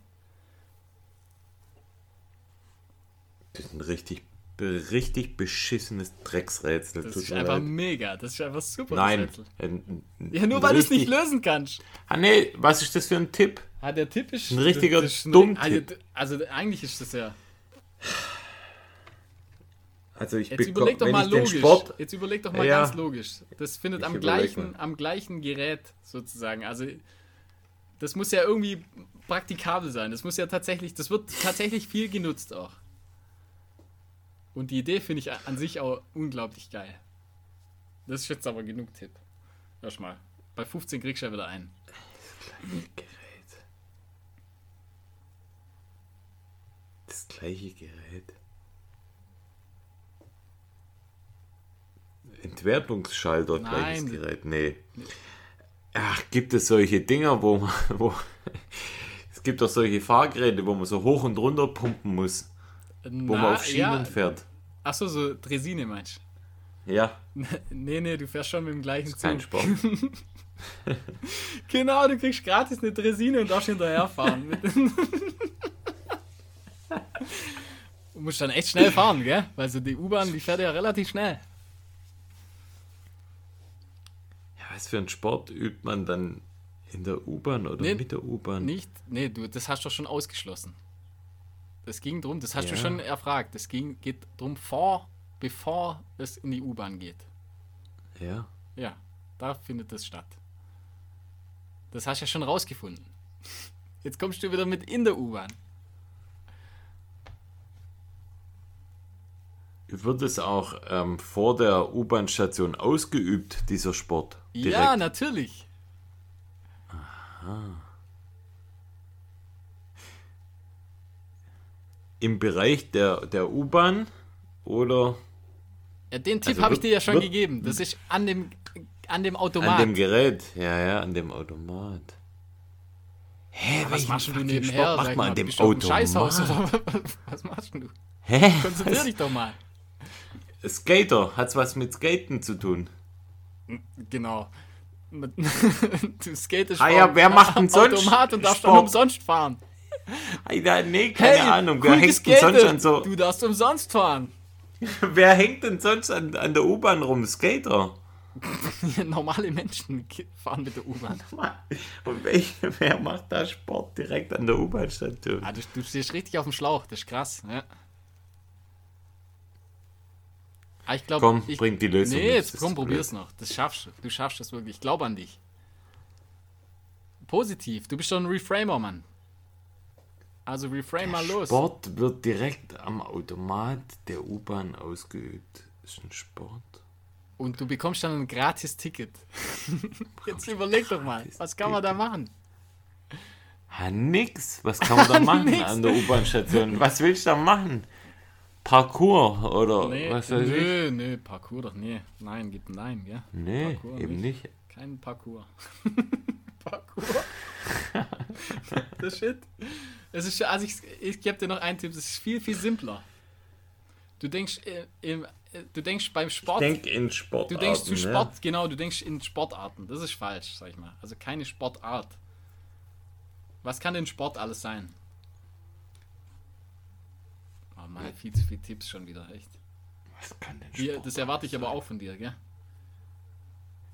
das ist ein richtig, richtig beschissenes Drecksrätsel. Das Tut ist einfach leid. mega. Das ist einfach super. Nein. Ein, ein, Ja, nur weil du es nicht lösen kannst. Ah, nee, was ist das für ein Tipp? Ah, der Tipp ist Ein richtiger Dummtipp. Also, also eigentlich ist das ja. Also ich Jetzt bekomm- überleg doch mal logisch. Sport, Jetzt überleg doch mal Ja. ganz logisch. Das findet am gleichen, mal. am gleichen Gerät sozusagen. Also das muss ja irgendwie praktikabel sein. Das muss ja tatsächlich, das wird tatsächlich viel genutzt auch. Und die Idee finde ich an sich auch unglaublich geil. Das ist jetzt aber genug Tipp. Erstmal. Bei 15 kriegst du ja wieder ein. Gerät. Das gleiche Gerät. Entwertungsschalter, gleiches Nein. Gerät. Nee. Ach, gibt es solche Dinger, wo man, wo, es gibt doch solche Fahrgeräte, wo man so hoch und runter pumpen muss, wo man auf Schienen fährt. Achso, so Dresine meinst Ja? (laughs) Nee, nee, du fährst schon mit dem gleichen kein Zug. Sport. (laughs) Genau, du kriegst gratis eine Dresine und darfst hinterherfahren. (laughs) du musst dann echt schnell fahren, gell? Weil so die U-Bahn, die fährt ja relativ schnell. Ja, was für einen Sport übt man dann in der U-Bahn oder Nee, mit der U-Bahn? Nicht, nee, du, das hast du schon ausgeschlossen. Das ging drum, das hast du Ja. schon erfragt. Das ging, geht drum vor, bevor es in die U-Bahn geht. Ja. Ja, da findet das statt. Das hast du ja schon rausgefunden. Jetzt kommst du wieder mit in der U-Bahn. Wird es auch ähm, vor der U-Bahn-Station ausgeübt, dieser Sport? Ja, natürlich. Im Bereich der, der U-Bahn oder Ja, den Tipp Also habe ich dir ja schon gegeben. Das ist an dem, an dem an Automat. dem Gerät? Ja, ja, an dem Automat. Hä, was machst denn du nebenher? Sport macht man mal? an dem Automat? Scheißhaus oder was machst denn du? Hä? Konzentrier dich doch mal. Skater, hat's was mit Skaten zu tun? Genau. (laughs) du skatest Ah ja, wer macht denn sonst Automat und darfst Sport? dann umsonst fahren. (laughs) Alter, nee, keine Ahnung. Wer hängt denn sonst an so. Du darfst umsonst fahren. (laughs) Wer hängt denn sonst an, an der U-Bahn rum? Skater. (laughs) Normale Menschen fahren mit der U-Bahn. Und welch, wer macht da Sport direkt an der U-Bahn-Station? Ah, du, du stehst richtig auf dem Schlauch, das ist krass. Ja. Ah, ich glaube, Komm, ich, bring die Lösung. Nee, jetzt komm, probier's blöd. noch. Das schaffst du. Du schaffst das wirklich. Ich glaube an dich. Positiv. Du bist doch ein Reframer, Mann. Also reframe mal los. Sport wird direkt am Automat der U-Bahn ausgeübt. Ist ein Sport. Und du bekommst dann ein gratis Ticket. (laughs) Jetzt überleg doch mal, was kann man da machen? Ha, nix. Was kann man da (laughs) machen an der U-Bahn-Station? Was willst du da machen? Parkour oder Nee, was weiß ich? nö, nö, Parkour doch, nee. Nein, gibt ein Nein, gell? Nee, Parkour eben nicht. Kein Parkour. (laughs) Parkour. das Shit. Es ist, also ich, ich gebe dir noch einen Tipp, es ist viel, viel simpler. Du denkst, äh, im, äh, du denkst beim Sport, Denk in Sport. du denkst zu Sport, genau, du denkst in Sportarten. Das ist falsch, sag ich mal. Also keine Sportart. Was kann denn Sport alles sein? Oh Mann, viel zu viele Tipps schon wieder, echt. Was kann denn Hier, Sport? das erwarte ich aber auch von dir, gell?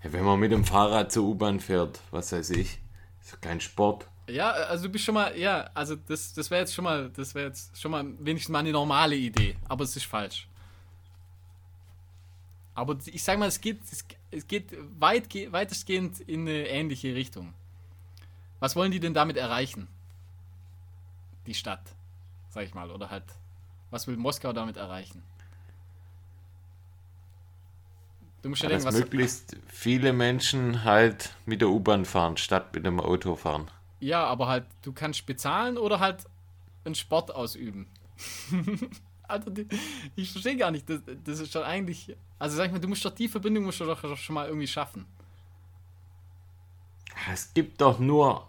Ja, wenn man mit dem Fahrrad zur U-Bahn fährt, was weiß ich, ist kein Sport. Ja, also du bist schon mal, ja, also das, das wäre jetzt schon mal, das wäre jetzt schon mal wenigstens mal eine normale Idee, aber es ist falsch. Aber ich sag mal, es geht, es, geht weit, ge- weitestgehend in eine ähnliche Richtung. Was wollen die denn damit erreichen? Die Stadt, sag ich mal, oder halt, was will Moskau damit erreichen? Du musst ja dass denken, was, möglichst viele Menschen halt mit der U-Bahn fahren, statt mit dem Auto fahren. Ja, aber halt, du kannst bezahlen oder halt einen Sport ausüben. (laughs) also, die, ich verstehe gar nicht, das, das ist schon eigentlich. Also, sag ich mal, du musst doch die Verbindung musst du doch, doch schon mal irgendwie schaffen. Es gibt doch nur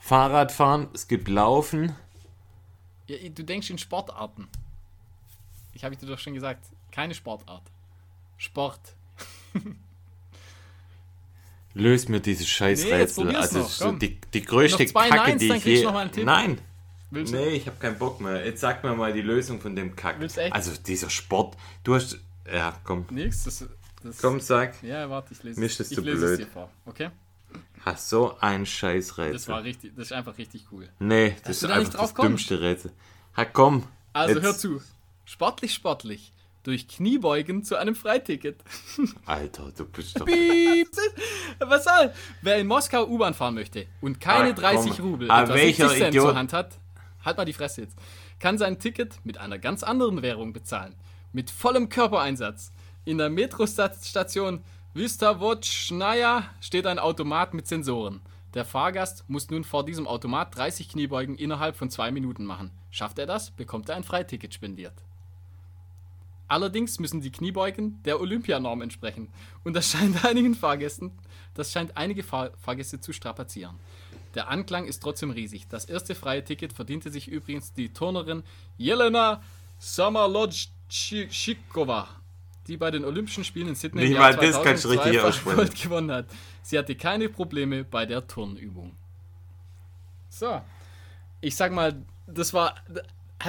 Fahrradfahren, es gibt Laufen. Ja, du denkst in Sportarten. Ich habe dir doch schon gesagt, keine Sportart. Sport. (laughs) Löst mir dieses Nee, Scheißrätsel. probier's also noch, die, die größte Kacke, Neins, die ich je... Tipp. Nein, Willst nee, ich habe keinen Bock mehr. Jetzt sag mir mal die Lösung von dem Kack. Also dieser Sport, du hast... Ja, komm, Nix, das, das komm, sag. Ja, warte, ich lese Mir ist das ich zu blöd. es dir vor, okay? Hast so ein Das Scheißrätsel. war richtig, das ist einfach richtig cool. Nee, das ist da einfach das kommst? dümmste Rätsel. Ha, komm. Also jetzt- hör zu. Sportlich, sportlich. Durch Kniebeugen zu einem Freiticket. (laughs) Alter, du bist doch... Piep. Was soll? Wer in Moskau U-Bahn fahren möchte und keine Ah, 30 komm. Rubel, Ah, welcher 60 Cent Idiot- zur Hand hat, halt mal die Fresse jetzt, kann sein Ticket mit einer ganz anderen Währung bezahlen. Mit vollem Körpereinsatz. In der Metrostation Vystavotschnaya steht ein Automat mit Sensoren. Der Fahrgast muss nun vor diesem Automat 30 Kniebeugen innerhalb von zwei Minuten machen. Schafft er das, bekommt er ein Freiticket spendiert. Allerdings müssen die Kniebeugen der Olympianorm entsprechen. Und das scheint (laughs) einigen Fahrgästen, das scheint einige Fahr Fahrgäste zu strapazieren. Der Anklang ist trotzdem riesig. Das erste freie Ticket verdiente sich übrigens die Turnerin Jelena Samalodschikova, die bei den Olympischen Spielen in Sydney Nicht mal das kannst du 2002 richtig fach aussprechen. Gold (laughs) gewonnen hat. Sie hatte keine Probleme bei der Turnübung. So. Ich sag mal, das war,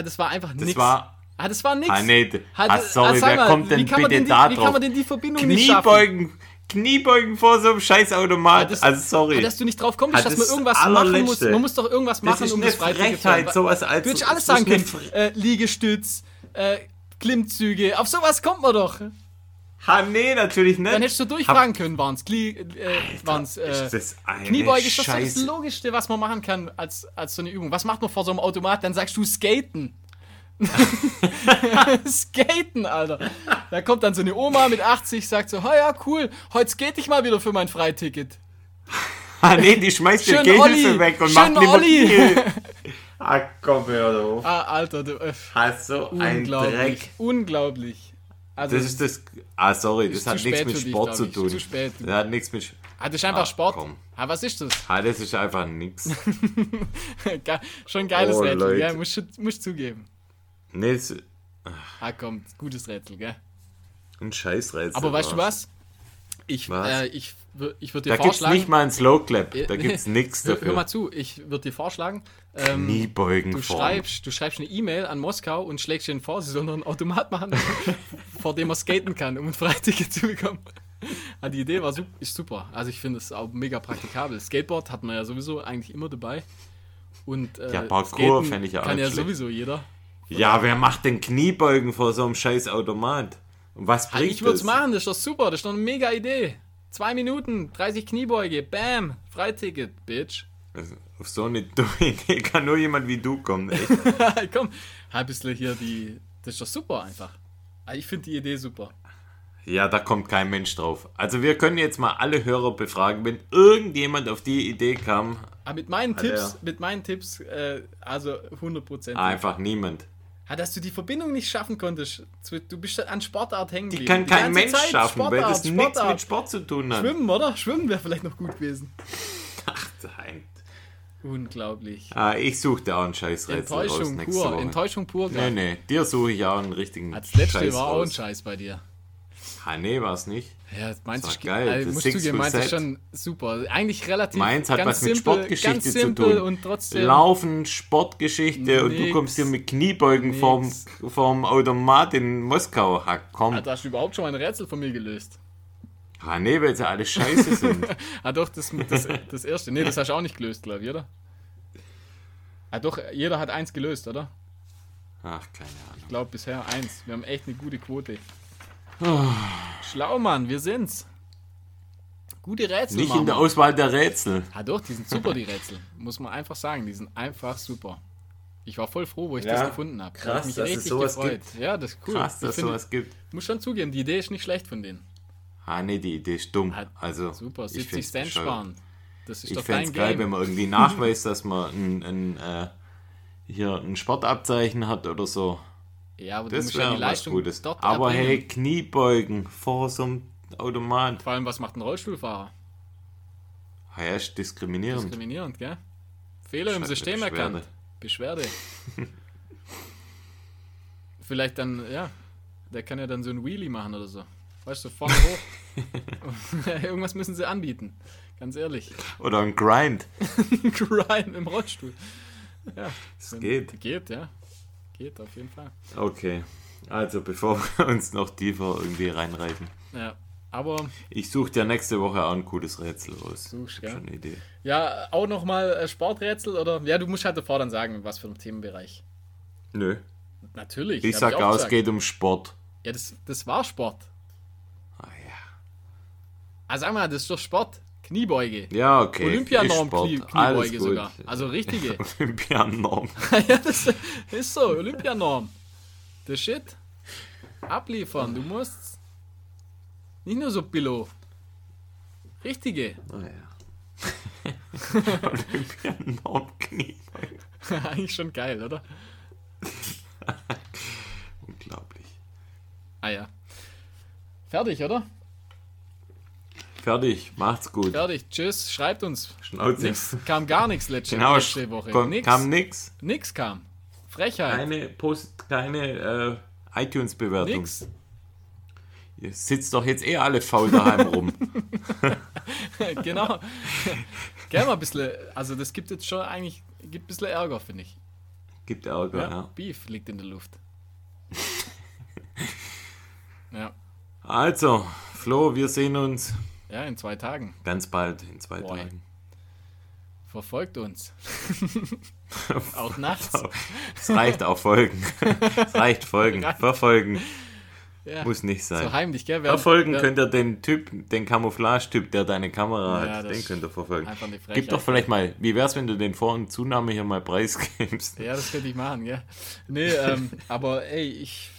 das war einfach Das nichts. war... Ah, das war nix. Ah, nee, Hat- ah, sorry, ah, sag wer kommt wie denn kann man bitte denn die, da Wie drauf? kann man denn die Verbindung nicht schaffen? Kniebeugen, Kniebeugen vor so einem Scheißautomat. das- also sorry. Ah, dass du nicht drauf kommst, Ah, dass das man irgendwas machen allerletzte. muss. Man muss doch irgendwas machen, das ist um eine das Frechheit, sowas als... Du hättest alles das sagen können. Äh, Liegestütz, äh, Klimmzüge. Auf sowas kommt man doch. Ha, nee, natürlich nicht. Dann hättest du durchfragen können, waren's Knie, äh, waren's, äh, ist das eine Kniebeuge ist so das Scheiße. Logischste, was man machen kann als, als so eine Übung. Was macht man vor so einem Automat? Dann sagst du Skaten. (laughs) Skaten, Alter. Da kommt dann so eine Oma mit 80, sagt so, "Ha ja, cool, heute skate ich mal wieder für mein Freiticket. (laughs) Ah, nee, die schmeißt ihr Olli, weg und macht lieber Olli. Kiel. (laughs) Ah, komm, hör auf. Ah, Alter, du, äh, Hast so ein unglaublich. Dreck. Unglaublich. Also, Das ist das... Ah, sorry, das hat nichts mit dich, Sport zu ich. tun. Zu spät. Das hat nichts mit... ah, das ist einfach Ah, Sport. komm. Ah, was ist das? Ah, das ist einfach nix. Schon ein geiles Oh, gell? Musst, du- musst zugeben. Nee, das Ah, komm, gutes Rätsel, gell? ein Scheißrätsel. Aber weißt du was? Ich, Was? äh, ich, ich würde dir Da gibt es vorschlagen. nicht mal einen Slow Clap. Äh, Da gibt es (laughs) nichts hör, hör dafür. mal zu, ich würde dir vorschlagen, ähm, Kniebeugen du, schreibst, du schreibst eine E-Mail an Moskau und schlägst ihnen vor, sie sollen einen Automat machen, (laughs) vor dem man skaten kann, um ein Freiticket zu bekommen. Ah, die Idee war su ist super. Also ich finde es auch mega praktikabel. Skateboard hat man ja sowieso eigentlich immer dabei. Und äh, Ja, Parkour fände ich ja auch kann ja schlecht. sowieso jeder. Ja, wer macht denn Kniebeugen vor so einem scheiß Automat? Und was Ah, bringt ich würde es machen, das ist doch super, das ist doch eine mega Idee. Zwei Minuten, 30 Kniebeuge, bam, Freiticket, Bitch. Also, auf so eine (laughs) dumme Idee kann nur jemand wie du kommen. Echt. (laughs) Komm, ein bisschen hier die. Das ist doch super einfach. Ah, Ich finde die Idee super. Ja, da kommt kein Mensch drauf. Also wir können jetzt mal alle Hörer befragen, wenn irgendjemand auf die Idee kam, Aber mit meinen. Tipps, mit meinen Tipps, äh, also 100%. einfach niemand. Ah, dass du die Verbindung nicht schaffen konntest. Du bist an Sportart hängen Die geblieben. kann kein Mensch Zeit schaffen, weil das Sportart, nichts mit Sportart. Sport zu tun hat. Schwimmen, oder? Schwimmen wäre vielleicht noch gut gewesen. Ach, nein. Unglaublich. Ah, ich suche da auch einen scheiß Rätsel raus Enttäuschung nächste pur. Woche. Enttäuschung pur. Nee, grad. nee, dir suche ich auch einen richtigen Das letzte Scheiß war auch ein raus. Scheiß bei dir. Ah, nee, war es nicht. Ja, meins Das ist geil, das musst zugeben, Full meins ist schon super. Eigentlich relativ Meins hat was mit simpel, Sportgeschichte ganz zu tun. und trotzdem Laufen, Sportgeschichte und du Nix. kommst hier mit Kniebeugen Nix. vorm Automat in Moskau. Ha, komm. Da hast du überhaupt schon mal ein Rätsel von mir gelöst. Ah, nee, weil sie alle scheiße sind. (laughs) Ah, doch, das, das, das erste. Nee, das hast du auch nicht gelöst, glaube ich, oder? Ah, doch, jeder hat eins gelöst, oder? Ach, keine Ahnung. Ich glaube bisher eins. Wir haben echt eine gute Quote. Oh. Schlau, Mann, wir sind's. Gute Rätsel, Nicht in der. Auswahl der Rätsel. Ah, doch, die sind super, die Rätsel. Muss man einfach sagen, die sind einfach super. Ich war voll froh, wo ich Ja, das gefunden habe. krass, mich dass es sowas gefreut. Ja, das ist cool. Krass, dass es sowas gibt. Muss schon zugeben, die Idee ist nicht schlecht von denen. Ah, nee, die Idee ist dumm. Hat- Also, Super, ich 70 find's Cent sparen. Das ist Ich fände es geil, wenn man irgendwie (laughs) nachweist, dass man ein, ein, äh, hier ein Sportabzeichen hat oder so. Ja, aber du Das musst ja wäre die was Leistung Gutes. dort Aber erbringen. hey, Kniebeugen vor so einem Automat. Vor allem, was macht ein Rollstuhlfahrer? Ah, ja, ist diskriminierend. Diskriminierend, gell? Fehler im System Beschwerde. erkannt. Beschwerde. Vielleicht dann, ja, der kann ja dann so ein Wheelie machen oder so. Weißt du, vorne hoch. (laughs) Irgendwas müssen sie anbieten. Ganz ehrlich. Oder ein Grind. (laughs) Grind im Rollstuhl. Ja, Es geht. Geht, ja. Geht auf jeden Fall. Okay. Also, bevor wir uns noch tiefer irgendwie reinreiten. Ja, aber Ich suche dir nächste Woche auch ein cooles Rätsel raus. Suchst, gell? schon eine Idee. ja, auch nochmal äh, Sporträtsel oder? Ja, du musst halt davor dann sagen, was für ein Themenbereich. Nö. Natürlich. Ich sag aus, es gesagt. geht um Sport. Ja, das, das war Sport. Ah ja. Ah, sag mal, das ist doch Sport. Kniebeuge. Ja, okay. Olympianorm Ist Sport. Knie, Alles Kniebeuge gut. sogar. Also richtige. (laughs) Olympianorm. (laughs) ja, das ist so, Olympianorm. Der Shit. Abliefern, du musst nicht nur so Billo. Richtige. Ah ja. (laughs) Olympianorm Kniebeugen. Eigentlich schon geil, oder? Unglaublich. Ah ja. Fertig, oder? Fertig. Macht's gut. Fertig. Tschüss. Schreibt uns. Schnauze. Nix, kam gar nichts letzte, Genau, letzte Woche. Komm, nix, kam nix. nix kam. Frechheit. Keine Post, keine äh, iTunes-Bewertung. Nix. Ihr sitzt doch jetzt eh alle faul daheim rum. (laughs) (laughs) genau. Gerne mal ein bisschen. Also, das gibt jetzt schon eigentlich. Gibt ein bisschen Ärger, finde ich. Gibt Ärger, Ja, ja. Beef liegt in der Luft. (laughs) ja. Also, Flo, wir sehen uns Ja, in zwei Tagen. ganz bald, in zwei Boah. Tagen. Verfolgt uns. (laughs) Auch nachts. Es reicht auch Folgen. Es reicht Folgen. Verfolgen Ja. muss nicht sein. So heimlich, gell? Wer, Verfolgen wer- könnt ihr den Typ, den Camouflage-Typ, der deine Kamera Ja, hat. Den könnt ihr verfolgen. Gib doch vielleicht mal, wie wär's, wenn du den Vor- und Zunahme hier mal preisgibst? Ja, das könnte ich machen, gell? Nee, ähm, (laughs) aber ey, ich,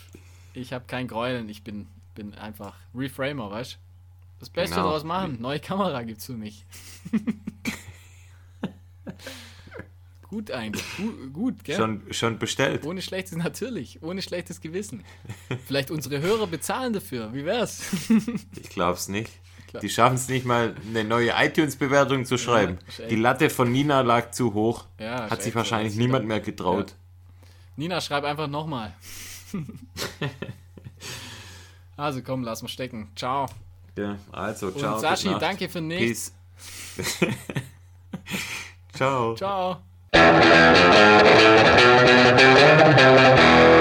ich habe kein Gräueln. Ich bin, bin einfach Reframer, weißt du? Das Beste Genau. daraus machen. Neue Kamera gibt's für mich. (laughs) gut eigentlich. Gut, gut gell? Schon, schon bestellt. Ohne schlechtes, natürlich. Ohne schlechtes Gewissen. Vielleicht unsere Hörer bezahlen dafür. Wie wär's? Ich glaub's nicht. Die schaffen es nicht mal, eine neue iTunes-Bewertung zu schreiben. echt- Die Latte von Nina lag zu hoch. Ja, Hat sich wahrscheinlich niemand mehr getraut. Nina, schreib einfach nochmal. (laughs) also komm, lass mal stecken. Ciao. Ja, also, ciao. Und Sashi, danke für nichts. Peace. (laughs) ciao. Ciao. (laughs)